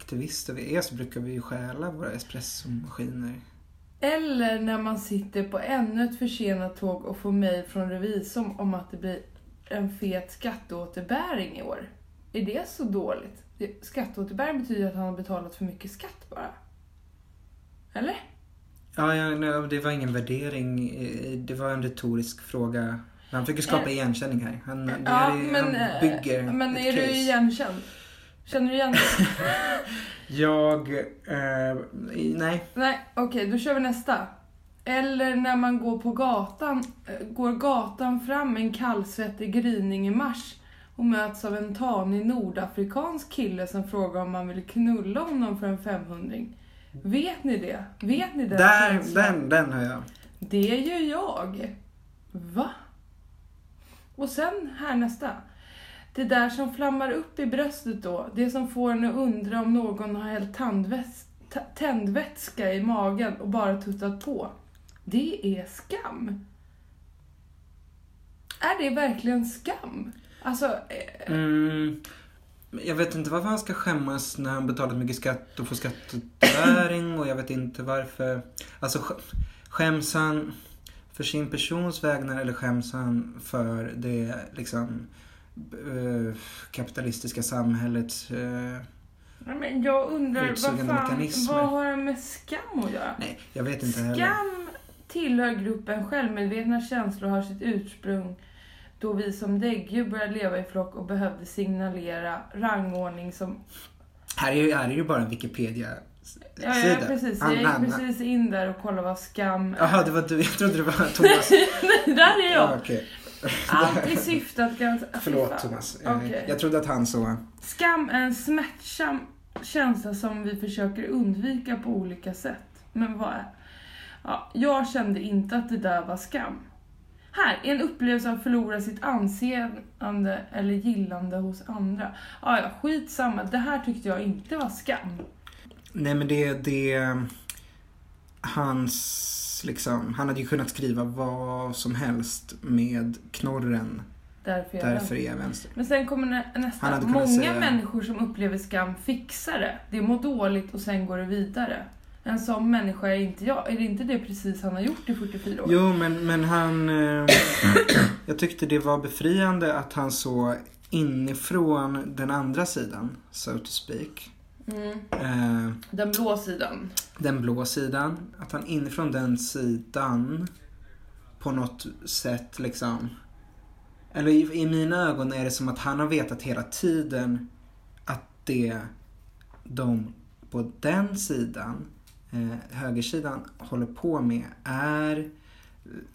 vänsteraktivister vi är så brukar vi ju stjäla våra espressomaskiner. Eller när man sitter på ännu ett försenat tåg och får mejl från revisorn om att det blir en fet skatteåterbäring i år. Är det så dåligt? Skatteåterbäring betyder att han har betalat för mycket skatt bara. Eller? Ja, ja det var ingen värdering. Det var en retorisk fråga. Han försöker skapa Eh, igenkänning här. Han, Ja, är, men, han eh, bygger men ett är du case. igenkänd? Känner du igen dig? Jag... Eh, nej. Nej, okej, då kör vi nästa. Eller när man går på gatan, eh, går gatan fram en kallsvettig gryning i mars och möts av en tanig nordafrikansk kille som frågar om man vill knulla honom för en 500 Vet ni det? Vet ni den Där, den, den har jag. Det gör jag. Va? Och sen här nästa. Det där som flammar upp i bröstet då, det som får en att undra om någon har hällt tändvätska i magen och bara tuttat på. Det är skam. Är det verkligen skam? Alltså, eh, Mm, jag vet inte varför han ska skämmas när han betalat mycket skatt och får skatteåterbäring och jag vet inte varför. Alltså skäms han för sin persons vägnar eller skäms han för det liksom eh, kapitalistiska samhällets eh, nej, men jag undrar, vad, fan, vad har det med skam att göra? Nej, jag vet inte heller. Skam tillhör gruppen självmedvetna känslor har sitt ursprung då vi som däggdjur började leva i flock och behövde signalera rangordning som... Här är, ju- här är ju bara en Wikipedia-sida. Ja, ja precis. Jag gick precis in där och kollade vad skam är. Jaha, det var du. Jag trodde det var Thomas. där är Ja, jag! Allt i syfte att... garantera- Förlåt. Thomas. Eh, Okej. Jag trodde att han så... Skam är en smärtsam känsla som vi försöker undvika på olika sätt. Men vad är... Ja, jag kände inte att det där var skam. Här, en upplevelse av att förlora sitt anseende eller gillande hos andra. Ja, ja, skitsamma. Det här tyckte jag inte var skam. Nej men det, det... Hans liksom... Han hade ju kunnat skriva vad som helst med knorren. Därför jag Därför är jag vänster. Men sen kommer nä- Han nästa. hade kunnat Många säga- människor som upplever skam fixar det. Det mår dåligt och sen går det vidare. En sån människa är inte jag. Är det inte det precis han har gjort i 44 år? Jo men, men han... Eh, jag tyckte det var befriande att han så inifrån den andra sidan, so to speak. Mm. Eh, Den blå sidan. den blå sidan. Att han inifrån den sidan på något sätt liksom... Eller i, i mina ögon är det som att han har vetat hela tiden att det de på den sidan, eh, högersidan, håller på med är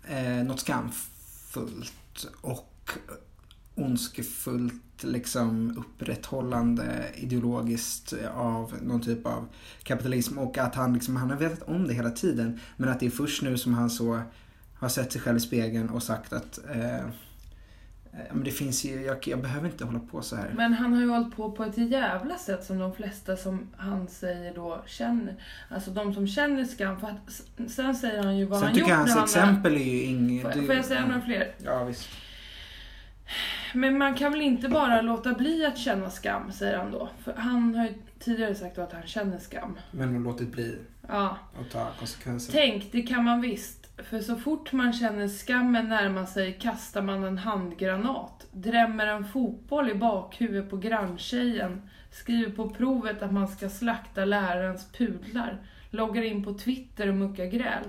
eh, något skamfullt och ondskefullt liksom upprätthållande ideologiskt av någon typ av kapitalism och att han liksom, han har vetat om det hela tiden men att det är först nu som han så har sett sig själv i spegeln och sagt att eh, men det finns ju, jag, jag behöver inte hålla på så här. Men han har ju hållit på på ett jävla sätt som de flesta som han säger då känner. Alltså de som känner skam. För att, sen säger han ju vad Sen han tycker gjort jag hans när han exempel är ju inget... Får jag säga några fler? Ja visst. Men man kan väl inte bara låta bli att känna skam, säger han då. För han har ju tidigare sagt då att han känner skam. Men låtit bli Ja. att ta konsekvenser. Tänk, det kan man visst. För så fort man känner skammen närma sig kastar man en handgranat, drämmer en fotboll i bakhuvudet på granntjejen, skriver på provet att man ska slakta lärarens pudlar, loggar in på Twitter och muckar gräl.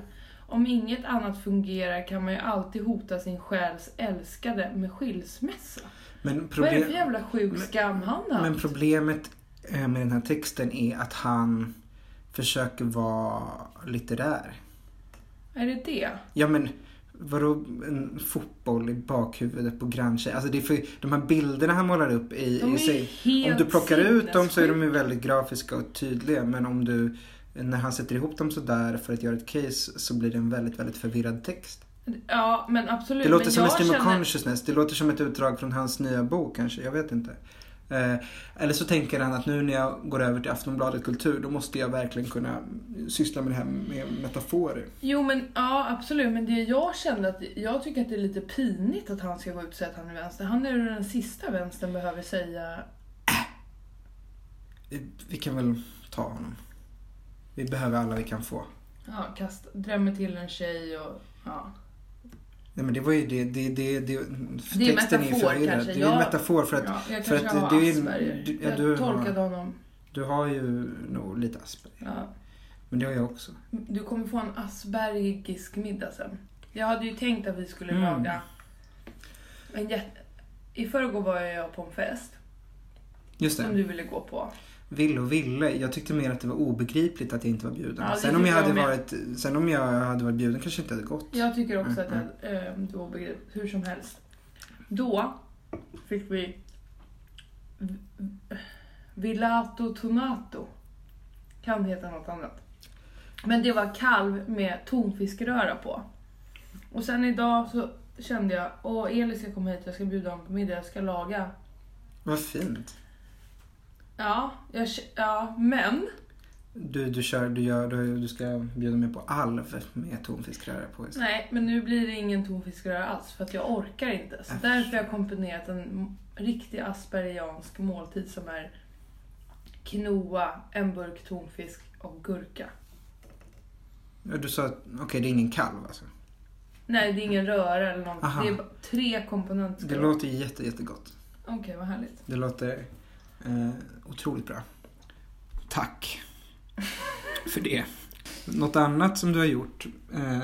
Om inget annat fungerar kan man ju alltid hota sin själs älskade med skilsmässa. Men, Vad är det problem, för jävla sjuk skam han har men problemet eh, med den här texten är att han försöker vara litterär. Är det det? Ja men vadå en fotboll i bakhuvudet på granntjej? Alltså det är för, de här bilderna han målar upp i, De är i sig. Om du plockar ut dem så är de ju väldigt grafiska och tydliga. Men om du, när han sätter ihop dem sådär för att göra ett case så blir det en väldigt, väldigt förvirrad text. Ja, men absolut. Det låter men som en stream känner- consciousness. Det låter som ett utdrag från hans nya bok kanske. Jag vet inte. Eh, eller så tänker han att nu när jag går över till Aftonbladet Kultur då måste jag verkligen kunna syssla med det här med metaforer. Jo men ja absolut, men det jag kände att jag tycker att det är lite pinigt att han ska gå ut och säga att han är vänster. Han är ju den sista vänstern behöver säga. Eh, Vi kan väl ta honom. Vi behöver alla vi kan få. Ja, kasta, drämmer till en tjej och ja. Nej men det var ju det, det, det, det, Det är texten metafor förvirrad. kanske. Det är ju en Jag- metafor för att, ja jag för att har det är- Asperger. du- ja, jag du har- tolkade honom. du har ju nog lite Asperger. Ja. Men det har jag också. Du kommer få en aspergisk middag sen. Jag hade ju tänkt att vi skulle Mm. laga en jätte... I förrgår var jag på en fest Just som det. du ville gå på. Ville och ville. Jag tyckte mer att det var obegripligt att jag inte var bjuden. Ja, det sen, om jag hade jag varit, sen om jag hade varit bjuden kanske inte hade gått. Jag tycker också Mm, att jag, eh, det var obegripligt. Hur som helst. Då fick vi Villato Tonato. Kan heta något annat. Men det var kalv med tonfiskröra på. Och sen idag så kände jag, åh Elis ska komma hit, jag ska bjuda honom på middag, jag ska laga. Vad fint. Ja, jag, ja men. Du, du, kör, du, gör, du, du ska bjuda mig på alv med tonfiskröra på. Nej, men nu blir det ingen tonfiskröra alls för att jag orkar inte. Så Äsch. därför har jag komponerat en riktig aspergiansk måltid som är quinoa, en burk tonfisk och gurka. Du sa att, okej det är ingen kalv alltså. Nej, det är ingen röra eller något. Aha. Det är tre komponenter. Det låter jätte, jättegott. Okej, vad härligt. Det låter eh, otroligt bra. Tack för det. Något annat som du har gjort eh,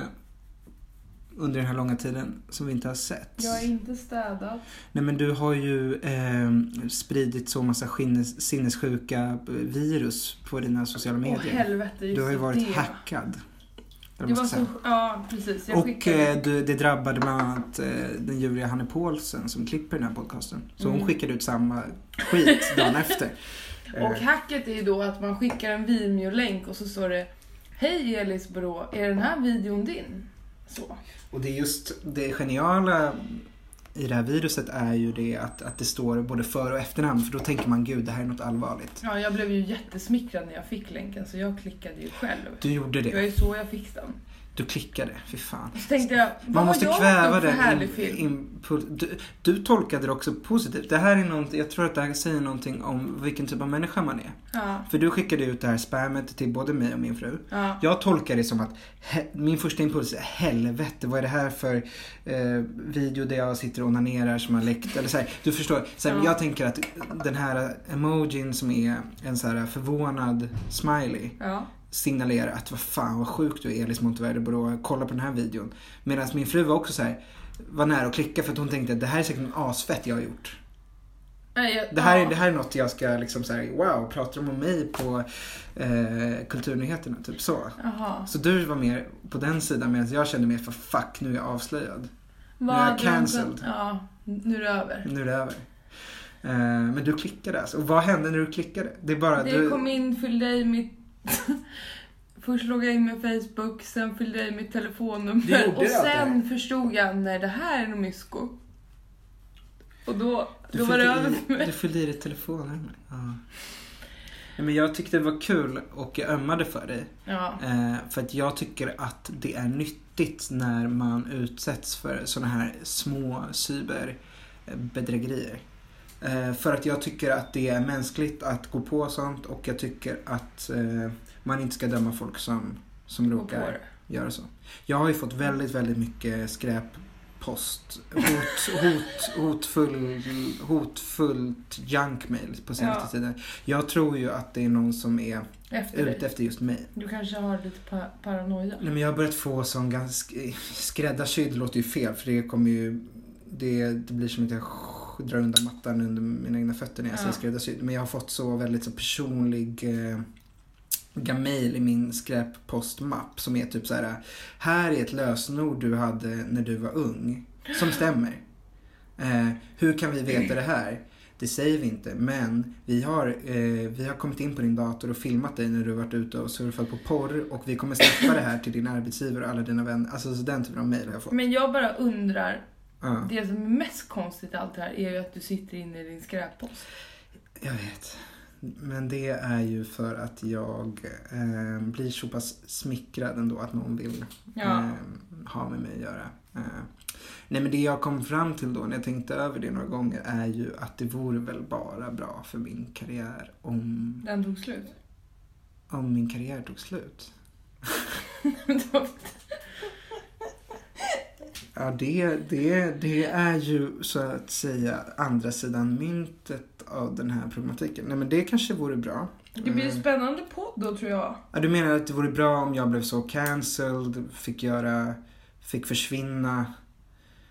under den här långa tiden som vi inte har sett? Jag är inte städad. Nej men du har ju eh, spridit så massa sinnes, sinnessjuka virus på dina sociala Åh medier. helvete, just du har ju varit det. hackad. Det var så, ja precis. Jag Och skickade, eh, du, det drabbade bland annat eh, den Julia Hanne Paulsen som klipper den här podcasten. Så hon Mm. skickade ut samma skit dagen efter. Eh, och hacket är ju då att man skickar en Vimeo-länk och så står det Hej Elis Brå, är den här videon din? Så. Och det är just det geniala i det här viruset är ju det att, att det står både för och efternamn för då tänker man gud det här är något allvarligt. Ja, jag blev ju jättesmickrad när jag fick länken så jag klickade ju själv. Du gjorde Det var det. ju så jag fick den. Du klickade, fy fan. Så tänkte jag, vad Man måste har jag kväva gjort för den in, impuls. Du, du tolkade det också positivt. Det här är någonting, jag tror att det här säger någonting om vilken typ av människa man är. Ja, För du skickade ut det här spammet till både mig och min fru. ja. Jag tolkar det som att he, min första impuls är helvete vad är det här för eh, video där jag sitter och onanerar som har läckt. Eller så här, du förstår. Så här, Ja. Jag tänker att den här emojin som är en så här förvånad smiley ja. signalerar att vad fan vad sjukt du är Elis Monteverde Borå, kolla på den här videon. Medan min fru var också så här var nära att klicka för att hon tänkte att det här är säkert något asfett jag har gjort. Det här, är, det här är något jag ska liksom så här, wow, pratar de om mig på eh, kulturnyheterna? Typ så. Jaha. Så du var mer på den sidan medan jag kände mer för fuck, nu är jag avslöjad. Vad är jag cancelled. Ja, nu är det över. Nu är det över. Eh, men du klickade alltså. Och vad hände när du klickade? Det är bara Det du... kom in, fyllde i mitt... Först loggade jag in med Facebook, sen fyllde jag i mitt telefonnummer och det, sen förstod jag, nej det här är nog mysko. Och då, Du då var det över för mig. Du fyllde i ditt telefonnummer. Ja. Men jag tyckte det var kul och jag ömmade för dig. Ja. Eh, för att jag tycker att det är nyttigt när man utsätts för såna här små cyberbedrägerier. Eh, för att jag tycker att det är mänskligt att gå på sånt och jag tycker att eh, man inte ska döma folk som, som råkar göra så. Jag har ju fått väldigt, väldigt mycket skräppost. Hot, hot, hotfull, hotfullt junkmail på senaste Ja. tiden. Jag tror ju att det är någon som är Efter ute efter just mig. Du kanske har lite pa- paranoia. Nej, men jag har börjat få sån ganska... Skräddarsydd låter ju fel för det kommer ju... Det, det blir som att jag drar undan mattan under mina egna fötter när jag Ja. säger skräddarsydd. Men jag har fått så väldigt så personlig eh, mail i min skräppostmapp som är typ så här. Här är ett lösenord du hade när du var ung. Som stämmer. Eh, hur kan vi veta det här? det säger vi inte. Men vi har, eh, vi har kommit in på din dator och filmat dig när du har varit ute och surfat på porr. Och vi kommer släppa det här till din arbetsgivare och alla dina vänner. Alltså så den typen av mejl har jag fått. Men jag bara undrar, Ja, det som är mest konstigt i allt det här är ju att du sitter inne i din skräppost. jag vet. Men det är ju för att jag eh, blir så pass smickrad ändå att någon vill Ja. eh, ha med mig att göra. Eh, nej men det jag kom fram till då när jag tänkte över det några gånger är ju att det vore väl bara bra för min karriär om, Den tog slut. om min karriär tog slut. Ja, det, det, det är ju så att säga andra sidan myntet av den här problematiken. Nej men det kanske vore bra. det blir en spännande podd då tror jag. Ja, du menar att det vore bra om jag blev så cancelled, fick göra, fick försvinna.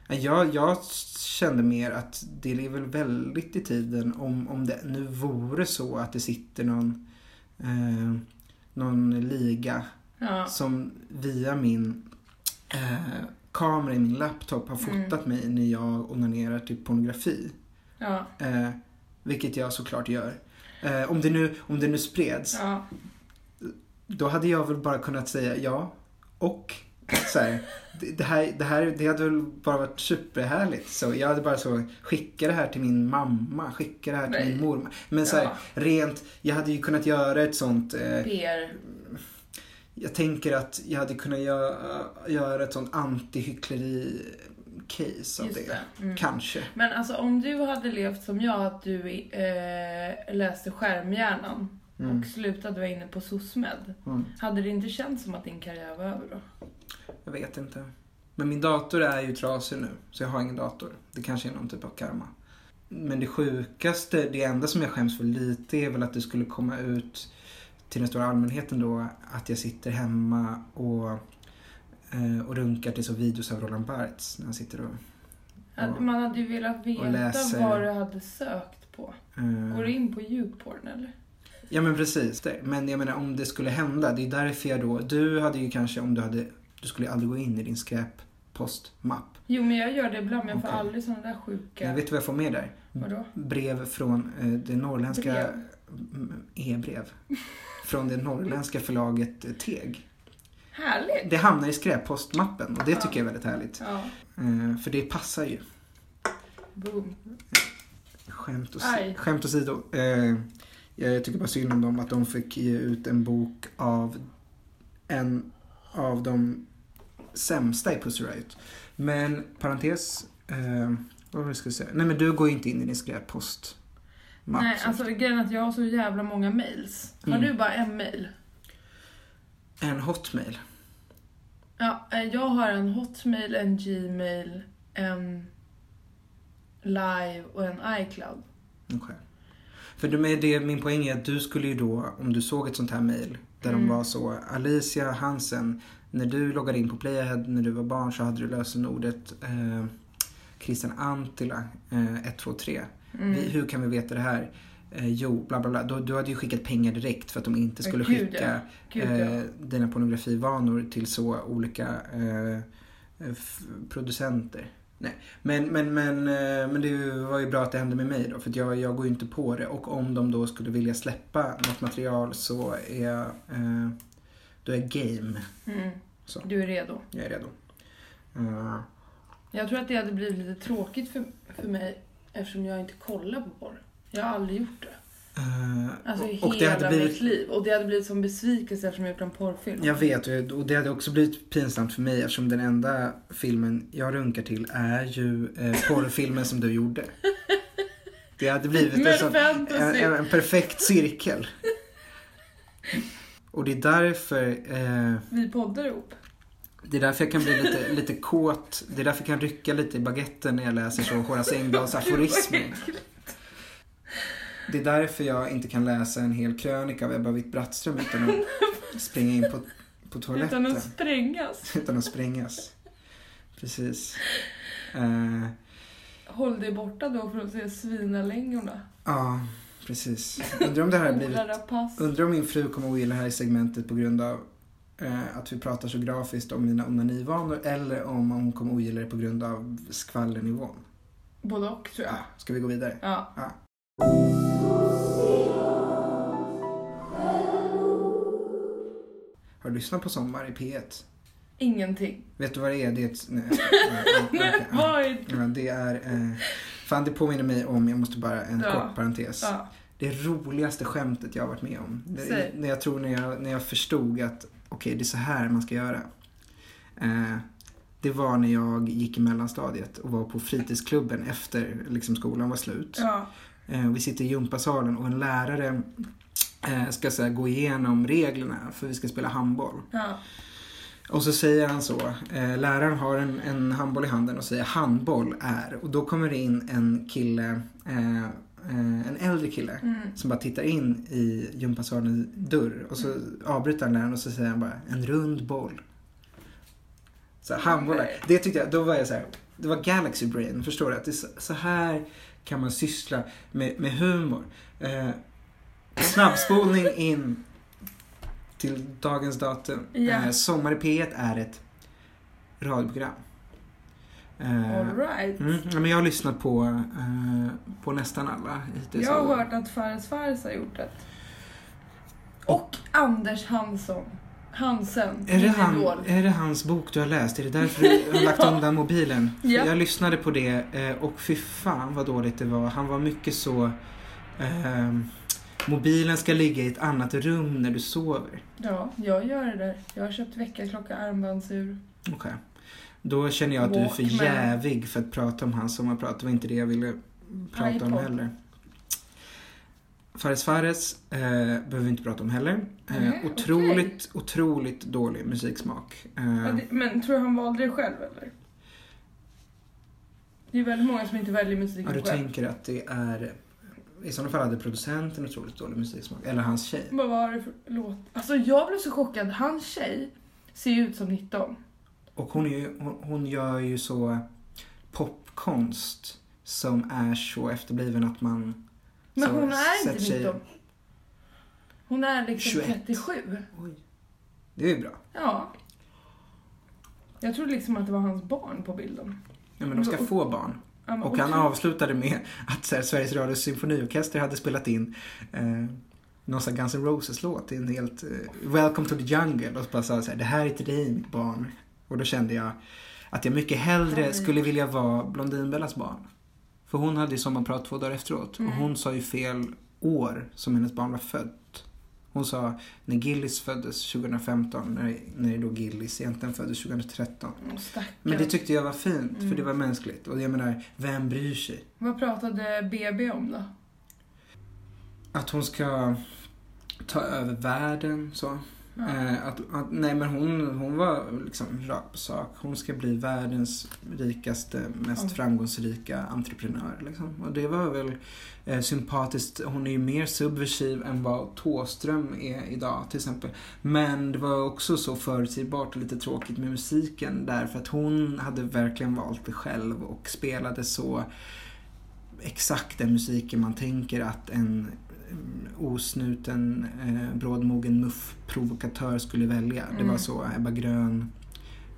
Ja, Jag, jag kände mer att det är väl väldigt i tiden om, om det nu vore så att det sitter någon, eh, någon liga Ja. som via min eh, kamera i min laptop har Mm. fotat mig när jag onanerar till pornografi. Ja. Eh, vilket jag såklart gör. Eh, om, det nu, om det nu spreds, Ja. då hade jag väl bara kunnat säga ja och så här, det, det, här, det här det hade väl bara varit superhärligt. Så jag hade bara så skicka det här till min mamma, skicka det här till Nej. min mormor. Men så här, Ja. rent, jag hade ju kunnat göra ett sånt eh, PR. Jag tänker att jag hade kunnat göra, göra ett sånt anti-hyckleri-case av Just det. det. Mm. Kanske. Men alltså om du hade levt som jag, att du eh, läste skärmhjärnan och slutade vara inne på SOSMED. Mm. Hade det inte känts som att din karriär var över då? Jag vet inte. Men min dator är ju trasig nu, så jag har ingen dator. Det kanske är någon typ av karma. Men det sjukaste, det enda som jag skäms för lite är väl att det skulle komma ut till den stora allmänheten då att jag sitter hemma och, eh, och runkar till så videos av Roland Barthes när han sitter och... Och Man hade ju velat veta läser- vad du hade sökt på. eh, Går du in på YouPorn eller? Ja men precis. Men jag menar om det skulle hända, det är därför jag då, du hade ju kanske om du hade, du skulle aldrig gå in i din skräppostmapp. Jo men jag gör det ibland men jag får Okej. aldrig sådana där sjuka... Jag vet du vad jag får med där? Vadå? Brev från eh, det norrländska, Brev. E-brev. Från det norrländska förlaget Teg. Härligt! Det hamnar i skräppostmappen och det tycker jag är väldigt härligt. Ja, Eh, för det passar ju. boom. Skämt, och, Aj. skämt åsido. Eh, jag tycker bara synd om dem att de fick ge ut en bok av en av de sämsta i Pussy Riot. Men parentes, eh, vad det jag skulle säga? Nej men du går ju inte in i din skräppost. Nej, alltså grejen är att jag har så jävla många mails. Har Mm. du bara en mail? En hotmail. Ja, eh, jag har en hotmail, en gmail, en live och en iCloud. Okej. För med det, min poäng är att du skulle ju då, om du såg ett sånt här mail där Mm. de var så, Alicia Hansen, när du loggade in på Playahead när du var barn så hade du lösenordet eh, Christian Antila eh, 123. Mm. Vi, hur kan vi veta det här? Eh, jo, bla bla bla. Du, du hade ju skickat pengar direkt för att de inte skulle Gud, skicka ja. Gud, ja. eh, dina pornografivanor till så olika eh, producenter. Nej. Men, men, men, eh, men det var ju bra att det hände med mig då för jag, jag går ju inte på det och om de då skulle vilja släppa något material så är jag, eh, då är jag game. Mm. Så. Du är redo. Jag är redo. Eh, Jag tror att det hade blivit lite tråkigt för, för mig eftersom jag inte kollar på porr. Jag har aldrig gjort det. eh, Alltså och det hela hade blivit mitt liv. Och det hade blivit som besvikelse eftersom jag gjort en porrfilm. Jag vet och- och det hade också blivit pinsamt för mig eftersom den enda filmen jag runkar till är ju eh, porrfilmen som du gjorde. Det hade blivit en, sån, en, en perfekt cirkel. Och det är därför eh, Vi poddar ihop. Det är därför jag kan bli lite, lite kåt. Det är därför jag kan rycka lite i baguetten när jag läser så Horace Engdahls aforismer. Det är därför jag inte kan läsa en hel krönika av Ebba Witt-Brattström utan att springa in på, på toaletten. Utan att sprängas. Utan att sprängas. Precis. Eh, Håll dig borta då från att se svinalängorna. ja, precis. Undrar om det här har blivit... Undrar om min fru kommer att ogilla det här segmentet på grund av eh, att vi pratar så grafiskt om mina onanivanor eller om hon kommer ogilla det på grund av skvallernivån. Både och tror jag. Ja, ska vi gå vidare? Ja. Ja. Har du lyssnat på Sommar i P1? Ingenting. Vet du vad det är? Det är ett... Nej, ja, ja, det är... Eh, fan, det påminner mig om, jag måste bara, en Ja. kort parentes. Ja. Det roligaste skämtet jag har varit med om. Det, när jag tror när jag, när jag förstod att okej, det är så här man ska göra. Eh, det var när jag gick i mellanstadiet och var på fritidsklubben efter liksom, skolan var slut. Ja. Eh, vi sitter i gympasalen och en lärare eh, ska så här, gå igenom reglerna för vi ska spela handboll. Ja. Och så säger han så, eh, läraren har en, en handboll i handen och säger handboll är. Och då kommer det in en kille, eh, en äldre kille, Mm. som bara tittar in i gympasalens dörr. Och så avbryter han läraren och så säger han bara, en rund boll. Så handboll, är- det tyckte jag, då var jag så här, det var Galaxy Brain, förstår du? Att det så, här kan man syssla med, med humor. Eh, snabbspolning in till dagens datum. Ja. Eh, Sommar i P1 är ett radioprogram. Eh, All right. mm, men jag har lyssnat på, eh, på nästan alla hittills. Jag har Och- hört att Fares Fares har gjort det. Och Anders Hansson. Hansen. Är det, han, idol. är det hans bok du har läst? Är det därför du har lagt Ja. undan mobilen? För Ja. Jag lyssnade på det eh, och fy fan vad dåligt det var. Han var mycket så... ehm, mobilen ska ligga i ett annat rum när du sover. Ja, jag gör det där. Jag har köpt väckarklocka, armbandsur. Okej. Då känner jag att du är för Walkman. jävig för att prata om hans sommarprat. Det var inte det jag ville prata om iPod. heller. Fares Fares eh, behöver vi inte prata om heller. Eh, Nej, otroligt, otroligt dålig musiksmak. Eh, Men tror du han valde det själv eller? Det är väldigt många som inte väljer Ja, musiken du själv. tänker att det är... I sådana fall hade producenten otroligt dålig musiksmak. Eller hans tjej. Vad var det för låt? Alltså jag blev så chockad. Hans tjej ser ju ut som 19. Och hon, är ju, hon, hon gör ju så popkonst som är så efterbliven att man... Men så hon är sett inte sig- 19. Hon är liksom 21. 37. Oj. Det är ju bra. Ja. Jag trodde liksom att det var hans barn på bilden. Ja, men de ska få barn. Ja, Och han avslutade med att så här, Sveriges Radios symfoniorkester hade spelat in eh, någon sån Guns N' Roses-låt. i En helt, eh, Welcome to the jungle. Och så bara sa så här, det här är till dig mitt barn. Och då kände jag att jag mycket hellre Oj. skulle vilja vara Blondinbellas barn. För hon hade ju sommarprat två dagar efteråt. Mm. Och hon sa ju fel år som hennes barn var fött. Hon sa när Gillis föddes 2015, när, när då Gillis egentligen föddes 2013. Åh, stackarn. Men det tyckte jag var fint, för Mm. det var mänskligt. Och jag menar, vem bryr sig? Vad pratade BB om då? Att hon ska ta över världen så. Eh, att, att, nej men hon, hon var liksom rakt på sak. Hon ska bli världens rikaste, mest Ja. framgångsrika entreprenör. Liksom. Och det var väl eh, sympatiskt. Hon är ju mer subversiv än vad Tåström är idag till exempel. Men det var också så förutsägbart och lite tråkigt med musiken därför att hon hade verkligen valt det själv och spelade så exakt den musiken man tänker att en mm, osnuten, eh, brådmogen muff-provokatör skulle välja. Det var Mm. så Ebba Grön.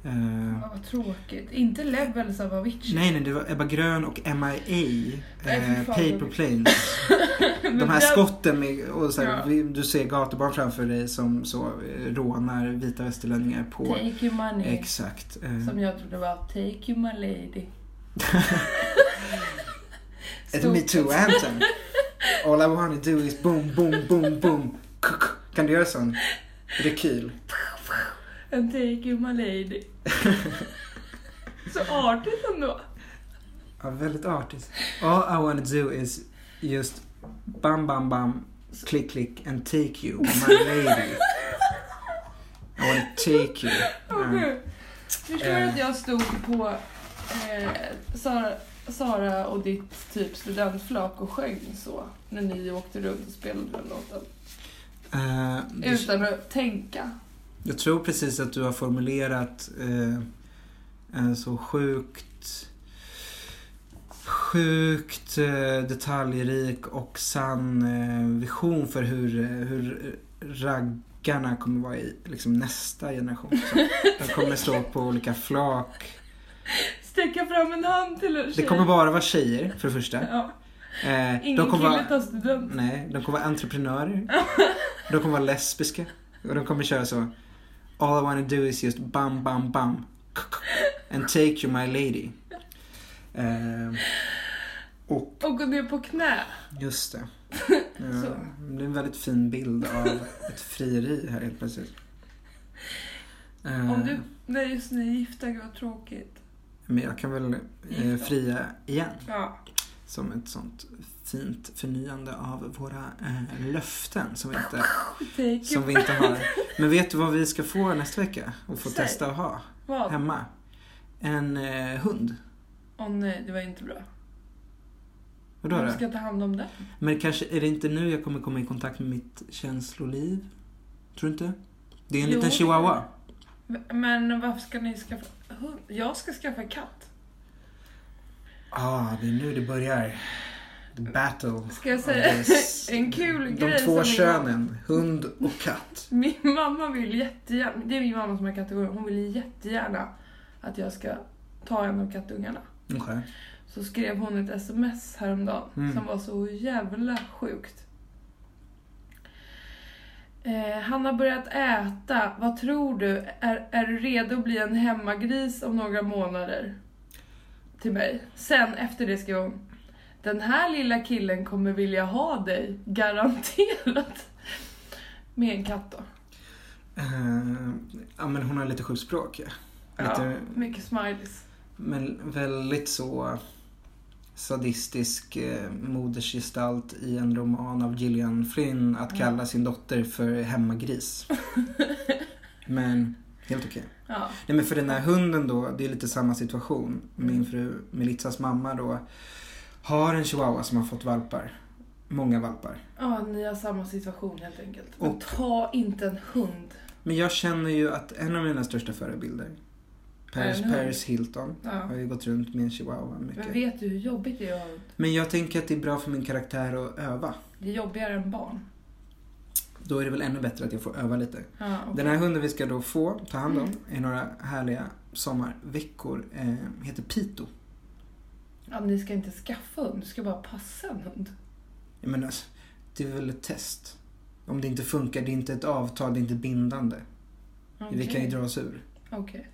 Eh, Ja, vad tråkigt. Inte Levels av Avicii. nej, nej, det var Ebba Grön och MIA. Eh, Paper Planes. De här skotten med, och så här, Ja. du ser gatubarn framför dig som så eh, rånar vita västerlänningar på... Take you money. Exakt. Eh, Som jag trodde var Take you my lady. Ett metoo-anthem. All I wanna do is boom, boom, boom, boom. Kan du göra sån? Rekyl. And take you my lady. så artigt ändå. Ja, väldigt artigt. All I wanna do is just bam, bam, bam, click, click and take you, my lady. I wanna take you. Åh Ja. gud. Förstår du Eh. att jag stod på eh, Sara, Sara och ditt typ studentflak och sjöng så när ni åkte runt och spelade den låten? Du- Utan att tänka. Jag tror precis att du har formulerat eh, en så sjukt sjukt eh, detaljrik och sann vision för hur, hur raggarna kommer vara i liksom, nästa generation. Så de kommer stå på olika flak. Sträcka fram en hand till en tjej. Det kommer bara vara tjejer för det första. Ja. Eh, Ingen de kommer kille vara, tar student. nej, de kommer vara entreprenörer. de kommer vara lesbiska. Och de kommer köra så. All I wanna do is just bam, bam, bam. And take you my lady. Eh, och Och gå ner på knä. Just det. Ja, det är en väldigt fin bild av ett frieri här helt plötsligt. Eh, Om du... Nej just ni är gifta, gud vad tråkigt. Men jag kan väl eh, fria igen. Ja. Som ett sånt fint förnyande av våra eh, löften som vi, inte, som vi inte har. Men vet du vad vi ska få nästa vecka? Och få Säg. testa att ha Vad? hemma? En eh, hund. Åh nej, det var inte bra. Vadå då? ska ta hand om den? Men kanske är det inte nu jag kommer komma i kontakt med mitt känsloliv? Tror du inte? Det är en Jo. liten chihuahua. Men varför ska ni skaffa? Jag ska skaffa katt. Ah, det är nu det börjar. The battle. Ska jag säga en kul De grej två som min könen, hund och katt. Min mamma vill jättegärna, det är min mamma som har kattungar, hon vill jättegärna att jag ska ta en av kattungarna. Okej. Så skrev hon ett sms häromdagen Mm. som var så jävla sjukt. Eh, han har börjat äta, vad tror du? Är, är du redo att bli en hemmagris om några månader? Till mig. Sen efter det skrev hon, den här lilla killen kommer vilja ha dig, garanterat. Med en katt då. Eh, ja, men hon har lite sjukt språk. Ja. Lite, mycket smileys. Men väldigt så sadistisk eh, modersgestalt i en roman av Gillian Flynn att kalla sin dotter för hemmagris. men helt okej. Ja. Nej men för den här hunden då, det är lite samma situation. Min fru Melitsas mamma då har en chihuahua som har fått valpar. Många valpar. ja, ni har samma situation helt enkelt. Men Och- ta inte en hund. Men jag känner ju att en av mina största förebilder, Paris? Paris Hilton, Ja. har ju gått runt med en chihuahua mycket. Men vet du hur jobbigt det är att? Men jag tänker att det är bra för min karaktär att öva. Det är jobbigare än barn. Då är det väl ännu bättre att jag får öva lite. Ja, okej. Den här hunden vi ska då få ta hand om i några härliga sommarveckor eh, heter Pito. ja, ni ska inte skaffa hund, du ska bara passa en hund. Jag menar, det är väl ett test. Om det inte funkar, det är inte ett avtal, det är inte bindande. Vi kan ju dra oss ur. Okej.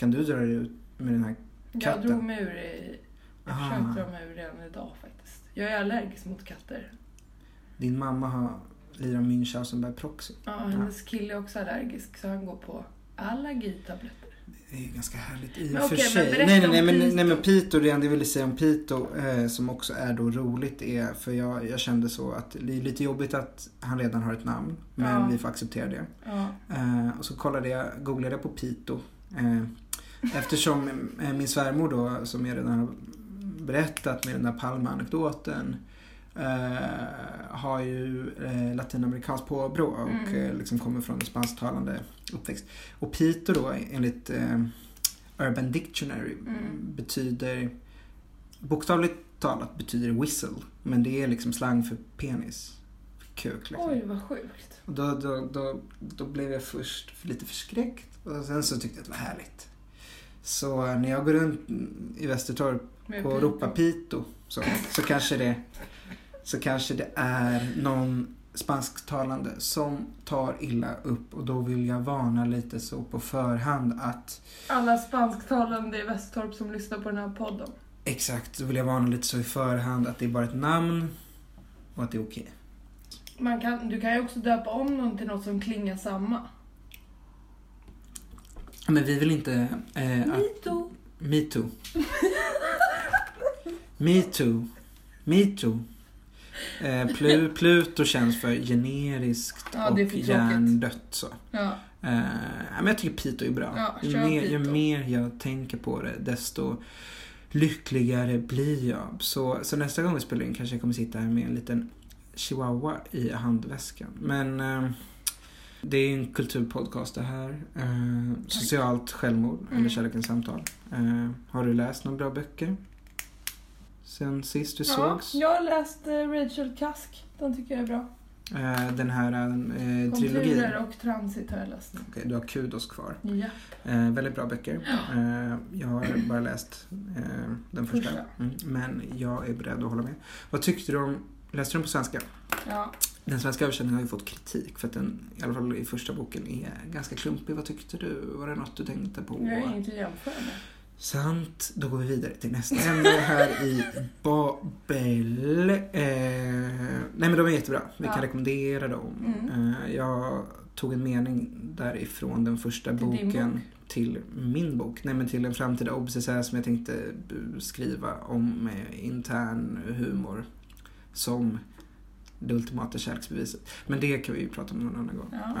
Kan du dra dig ut med den här? Jag Katten. drog mig ur. Jag försökte dra mig ur redan idag faktiskt. Jag är allergisk mot katter. Din mamma har lirat Münchhausen by proxy. Ja, hennes kille är också allergisk så han går på allergitabletter. Det är ganska härligt i Men och för men sig. berätta Nej, nej, nej, men, Pito. nej, men Pito, det jag ville säga om Pito eh, som också är då roligt är, för jag, jag kände så att det är lite jobbigt att han redan har ett namn, men Ja. vi får acceptera det. Ja. Eh, och så kollade jag, googlade jag på Pito. Eh, eftersom eh, min svärmor då, som jag redan har berättat med den där Palme-anekdoten, eh, har ju eh, latinamerikanskt påbrå och Mm. eh, liksom kommer från en spansktalande uppväxt. Och Pito då enligt eh, Urban Dictionary Mm. betyder bokstavligt talat betyder whistle. Men det är liksom slang för penis. Kuk liksom. Oj, vad sjukt. Och då, då, då, då blev jag först lite förskräckt och sen så tyckte jag att det var härligt. Så när jag går runt i Västertorp och ropar Pito så, så, kanske det, så kanske det är någon spansktalande som tar illa upp och då vill jag varna lite så på förhand att Alla spansktalande i Västorp som lyssnar på den här podden. exakt, då vill jag varna lite så i förhand att det är bara ett namn och att det är okej. Man kan, du kan ju också döpa om någon till något som klingar samma. Men vi vill inte eh, att Mito. Me too. Me too. Me too. Eh, Plu, Pluto känns för generiskt Ja, och hjärndött så. Ja. Eh, men jag tycker Pito är bra. Ja, ju, mer, ju mer jag tänker på det desto lyckligare blir jag. Så, så nästa gång vi spelar in kanske jag kommer sitta här med en liten chihuahua i handväskan. Men eh, det är en kulturpodcast det här. Eh, socialt självmord eller Mm. kärlekens samtal. Eh, har du läst några bra böcker? Sen sist du Ja, sågs? jag har läst eh, Rachel Kask. Den tycker jag är bra. Eh, den här eh, trilogin. Konturer och transit har jag läst. Okej, du har Kudos kvar. Ja. Eh, väldigt bra böcker. Eh, jag har bara läst eh, den första. Första. Mm, men jag är beredd att hålla med. Vad tyckte du om, läste du den på svenska? ja. Den svenska översättningen har ju fått kritik för att den, i alla fall i första boken, är ganska klumpig. Vad tyckte du? Var det något du tänkte på? Jag har inget att jämföra med. Sant. Då går vi vidare till nästa ämne här i Babel. Eh, nej men de är jättebra. Vi kan Ja. rekommendera dem. Mm. Eh, jag tog en mening därifrån den första Till boken bok? till min bok. Nej men till en framtida obsessär som jag tänkte skriva om eh, intern humor. Som det ultimata kärleksbeviset. Men det kan vi ju prata om någon annan gång. Ja.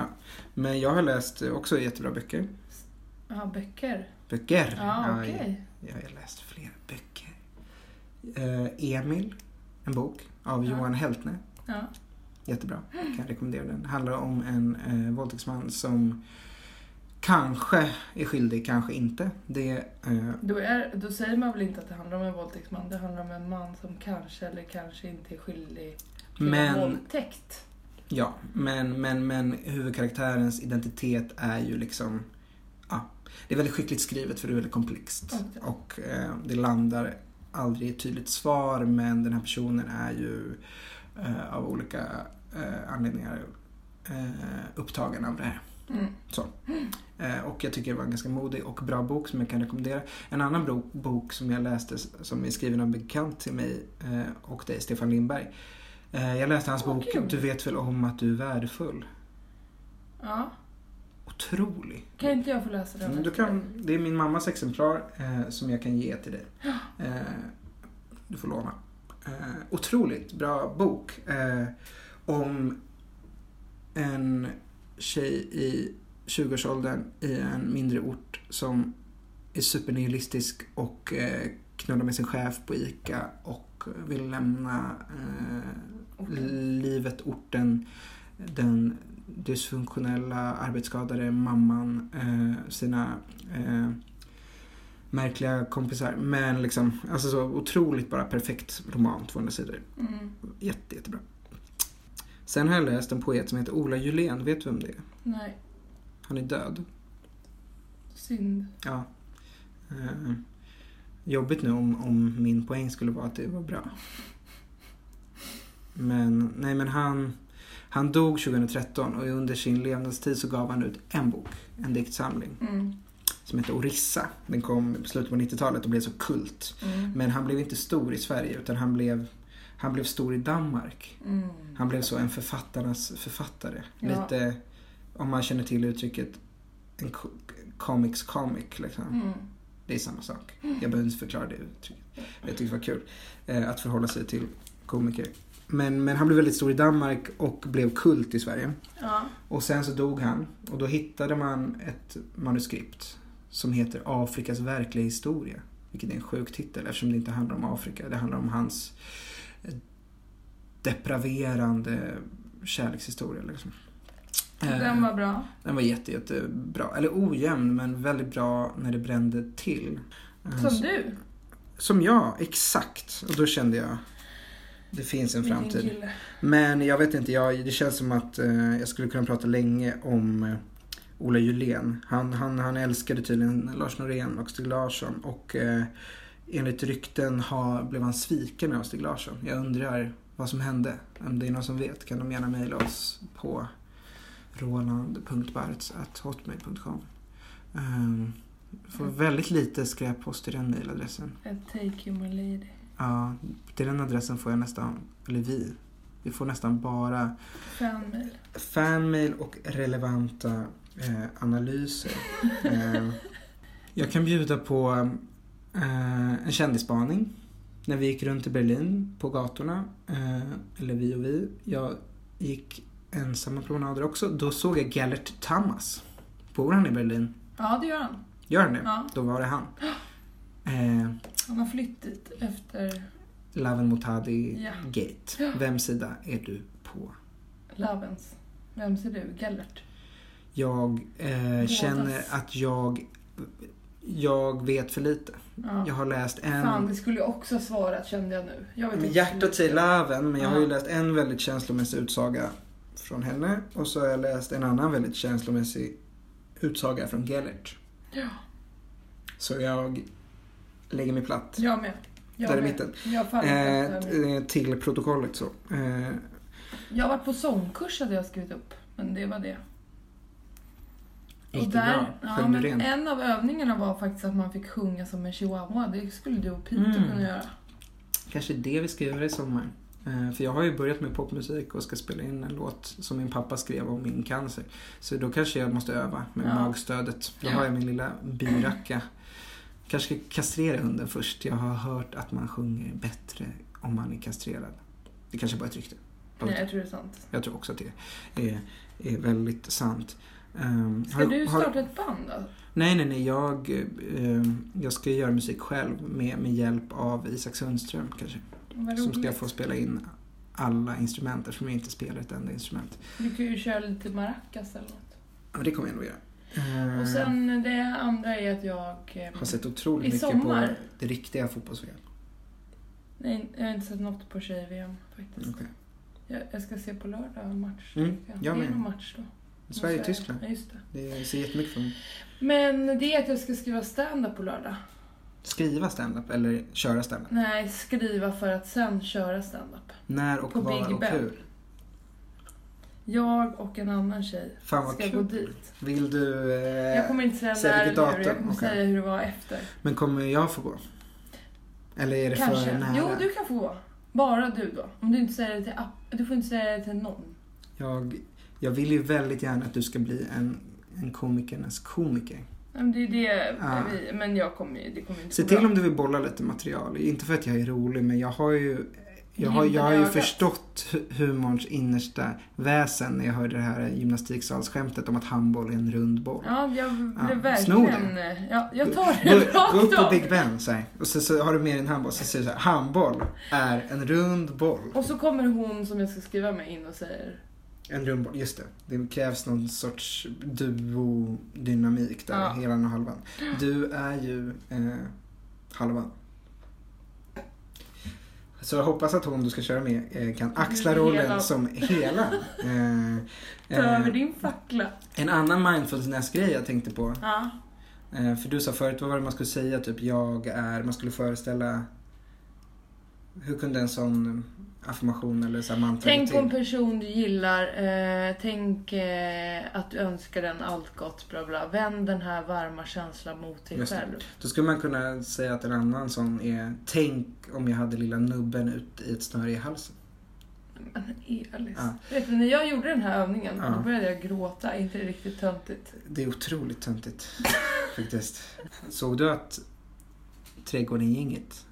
Men jag har läst också jättebra böcker. Ja, böcker. Böcker. Ja, jag- okej. jag har läst flera böcker. Eh, Emil, en bok av Ja. Johan Heltne. Ja. Jättebra, kan rekommendera den. Handlar om en eh, våldtäktsman som kanske är skyldig, kanske inte. Det, eh, Då, är, då säger man väl inte att det handlar om en våldtäktsman. Det handlar om en man som kanske eller kanske inte är skyldig Men- en våldtäkt. ja, men, men, men huvudkaraktärens identitet är ju liksom... Ja, det är väldigt skickligt skrivet för det är väldigt komplext. Okej. Och eh, det landar aldrig i ett tydligt svar men den här personen är ju eh, av olika eh, anledningar eh, upptagen av det här. Mm. Så. Eh, och jag tycker det var en ganska modig och bra bok som jag kan rekommendera. En annan bro- bok som jag läste som är skriven av en bekant till mig eh, och dig, Stefan Lindberg. Eh, jag läste hans bok kul. Du vet väl om att du är värdefull. Ja. Otrolig. Kan inte jag få läsa den? Mm, Du kan, det är min mammas exemplar eh, som jag kan ge till dig. Eh, du får låna. Eh, otroligt bra bok. Eh, om en tjej i 20-årsåldern i en mindre ort som är supernihilistisk och eh, knullar med sin chef på ICA och vill lämna eh, livet, orten, den dysfunktionella arbetsskadade mamman, eh, sina eh, märkliga kompisar. Men liksom, alltså så otroligt bara perfekt roman, 200 sidor. Mm. Jätte, jättebra. Sen har jag läst en poet som heter Ola Julén, vet du vem det är? Nej, Han är död. synd. Ja. Eh, jobbigt nu om, om min poäng skulle vara att det var bra. Men, nej men han, han dog 2013 och under sin levnadstid så gav han ut en bok, en diktsamling Mm. som heter Orissa. Den kom i slutet på 90-talet och blev så kult. Mm. Men han blev inte stor i Sverige utan han blev, han blev stor i Danmark. Mm. Han blev så en författarnas författare. Ja. Lite, om man känner till uttrycket, en co- comics comic liksom. Det är samma sak. Jag behöver inte förklara det uttrycket. Jag tyckte det var kul eh, att förhålla sig till komiker. Men, men han blev väldigt stor i Danmark och blev kult i Sverige. Ja. Och sen så dog han och då hittade man ett manuskript som heter Afrikas verkliga historia. Vilket är en sjuk titel eftersom det inte handlar om Afrika. Det handlar om hans eh, depraverande kärlekshistoria. Liksom. Eh, Den var bra. den var jätte, jättebra. Eller ojämn men väldigt bra när det brände till. Eh, Som så- du. Som jag, exakt. Och då kände jag det finns en framtid. Men jag vet inte, jag, det känns som att eh, jag skulle kunna prata länge om eh, Ola Julén. Han, han, han älskade tydligen Lars Norén och Stig Larsson och eh, enligt rykten har, blev han sviken av Stig Larsson. Jag undrar vad som hände. Om det är någon som vet kan de gärna mejla oss på roland.bartz.hotmail.com um, Får väldigt lite skräppost i den mejladressen. A take you my lady. Ja, till den adressen får jag nästan, eller vi, vi får nästan bara Fanmail. fanmail och relevanta eh, analyser. eh, jag kan bjuda på eh, en kändisspaning. När vi gick runt i Berlin på gatorna, eh, eller vi och vi, jag gick ensamma promenader också. Då såg jag Gellert Tamas. Bor han i Berlin? Ja, det gör han. Gör han det? Ja. Då var det han. Eh, Han har flytt dit efter Laven Motadi Ja. Gate. Vem sida är du på? Lavens. Vem ser du? Gellert? Jag eh, känner att jag, jag vet för lite. Ja. Jag har läst en... Fan, det skulle jag också ha svarat kände jag nu. Jag vet hjärtat säger. Laven, men jag har ju läst en väldigt känslomässig utsaga från henne och så har jag läst en annan väldigt känslomässig utsaga från Gellert. Ja. Så jag lägger mig platt. Jag med. Jag Där i med. mitten. Jag, faller Eh, där t- till protokollet så. Eh, jag varit på sångkurs hade jag skrivit upp. Men det var det. det bra? ja, men en av övningarna var faktiskt att man fick sjunga som en chihuahua. Det skulle du och Peter Mm. kunna göra. Kanske det vi ska göra i sommar. Eh, För jag har ju börjat med popmusik och ska spela in en låt som min pappa skrev om min cancer. Så då kanske jag måste öva med Ja. magstödet. Då har jag min lilla byracka. Kanske ska kastrera hunden först. Jag har hört att man sjunger bättre om man är kastrerad. Det kanske bara är ett rykte. Nej, jag? tror det är sant. Jag tror också att det är, är väldigt sant. Um, Ska du starta ett band då? Nej, nej, nej. Jag, eh, jag ska göra musik själv med, med hjälp av Isak Sundström kanske. Som ska få spela in alla instrument eftersom jag inte spelar ett enda instrument. Du kan ju köra lite maracas eller något. Men det kommer jag nog göra. Eh, Och sen det andra är att jag... eh, har sett otroligt mycket sommar. på det riktiga fotbolls-VM. Nej, jag har inte sett något på tjej-VM faktiskt. Okej. Jag, jag ska se på lördag match. Mm, jag det är någon match då. Sverige-Tyskland. Ja, just det. Det ser jättemycket fram emot. Men det är att jag ska skriva stand-up på lördag. Skriva stand-up eller köra stand-up? Nej, skriva för att sen köra stand-up. När och På var Big och hur? Jag och en annan tjej Fan vad ska kul. gå dit. Vill du... Eh, Jag kommer inte säga säg när vilket hur, jag datum. kommer Okej. säga hur det var efter. Men kommer jag få gå? Eller är det för Kanske. nära? Jo, du kan få gå. Bara du då. Om du inte säger det till app. Du får inte säga det till någon. Jag, jag vill ju väldigt gärna att du ska bli en, en komikernas komiker. Men det är det Ah. vi, Men jag kommer ju... Det kommer inte Se till bra. om du vill bolla lite material. Inte för att jag är rolig, men jag har ju jag har, jag har ju förstått hu- humorns innersta väsen när jag hörde det här gymnastiksalsskämtet om att handboll är en rund boll. Ja, jag blev Ja, verkligen... Ja, jag tar Gå, det gå upp rakt på. Big Ben så här, och så, så har du med din handboll. Så säger du så här, handboll är en rund boll. Och så kommer hon som jag ska skriva med in och säger... En rund boll, just det. Det krävs någon sorts duodynamik där, Ja. helan och halvan. Du är ju eh, halvan. Så jag hoppas att hon du ska köra med eh, kan axla Hela. rollen som hela. Eh, Ta över eh, din fackla. en annan mindfulness-grej jag tänkte på. Ja. Eh, för du sa förut, vad var det man skulle säga? Typ jag är, man skulle föreställa hur kunde en sån affirmation eller så här mantra Tänk på en person du gillar. Eh, tänk eh, att du önskar den allt gott. Bla bla. Vänd den här varma känslan mot dig Just det. själv. Då skulle man kunna säga att en annan sån är Tänk om jag hade lilla nubben ut i ett snöre i halsen. Men Elis. Ja. Vet du, när jag gjorde den här övningen, Ja. då började jag gråta. Inte det riktigt töntigt? Det är otroligt töntigt faktiskt. Såg du att Trädgården-gänget,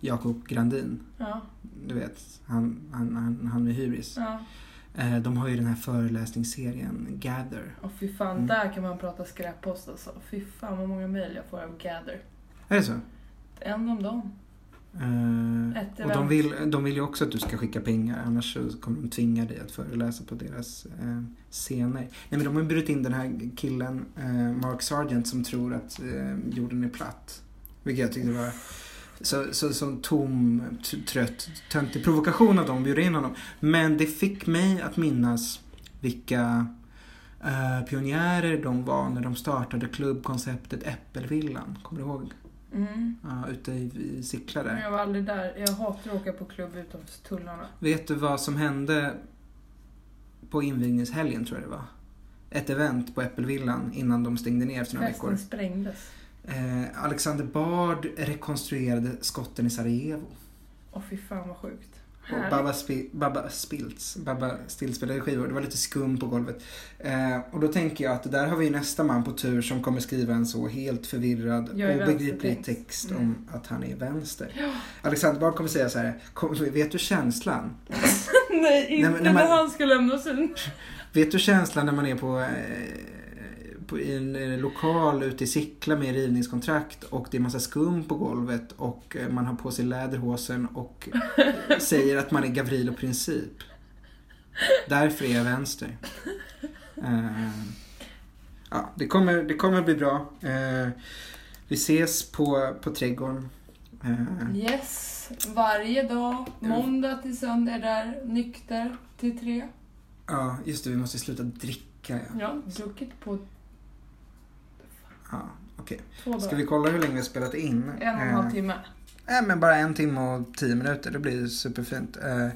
Jakob Grandin, Ja. du vet, han, han, han, han med hybris. ja. Eh, De har ju den här föreläsningsserien Gather. Och fy fan, Mm. där kan man prata skräppost alltså. Fy fan vad många mejl jag får av Gather. Är det så? En om dagen. Eh, Ett och de vill, de vill ju också att du ska skicka pengar annars så kommer de tvinga dig att föreläsa på deras eh, scener. Nej men de har bjudit in den här killen eh, Mark Sargent som tror att eh, jorden är platt. Vilket jag tyckte var så, så, så tom, trött, töntig provokation av dem bjuda in honom. Men det fick mig att minnas vilka eh, pionjärer de var när de startade klubbkonceptet Äppelvillan. Kommer du ihåg? Mm. Ja, ute i, i Sickla där. Jag var aldrig där. Jag hatar att åka på klubb utanför tullarna. Vet du vad som hände på invigningshelgen tror jag det var? Ett event på Äppelvillan innan de stängde ner efter några Festen veckor. sprängdes. Eh, Alexander Bard rekonstruerade skotten i Sarajevo. Åh fy fan vad sjukt. Och Härligt. Baba, Spi- Baba Spilts, Baba Still spelade skivor. Det var lite skum på golvet. Eh, och då tänker jag att där har vi nästa man på tur som kommer skriva en så helt förvirrad, obegriplig text Mm. om att han är vänster. Alexander Bard kommer säga så här, kom, vet du känslan? Nej, inte men- nej, när han ska lämna sin. Vet du känslan när man är på, eh, på i en lokal ute i Sickla med rivningskontrakt och det är massa skum på golvet och eh, man har på sig läderhosen och säger att man är Gavrilo Princip. Därför är jag vänster. Eh, ja, det kommer, det kommer bli bra. Eh, vi ses på, på Trädgården. Yes, varje dag. Måndag till söndag är där. Nykter till tre. Ja, just det. Vi måste sluta dricka. Ja, Ja, druckit på ja okej. dagar. Ska vi kolla hur länge vi har spelat in? En och en halv Eh, timme. Nej, men bara en timme och tio minuter. Det blir superfint. Eh,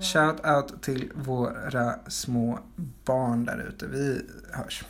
shout out till våra små barn där ute. Vi hörs.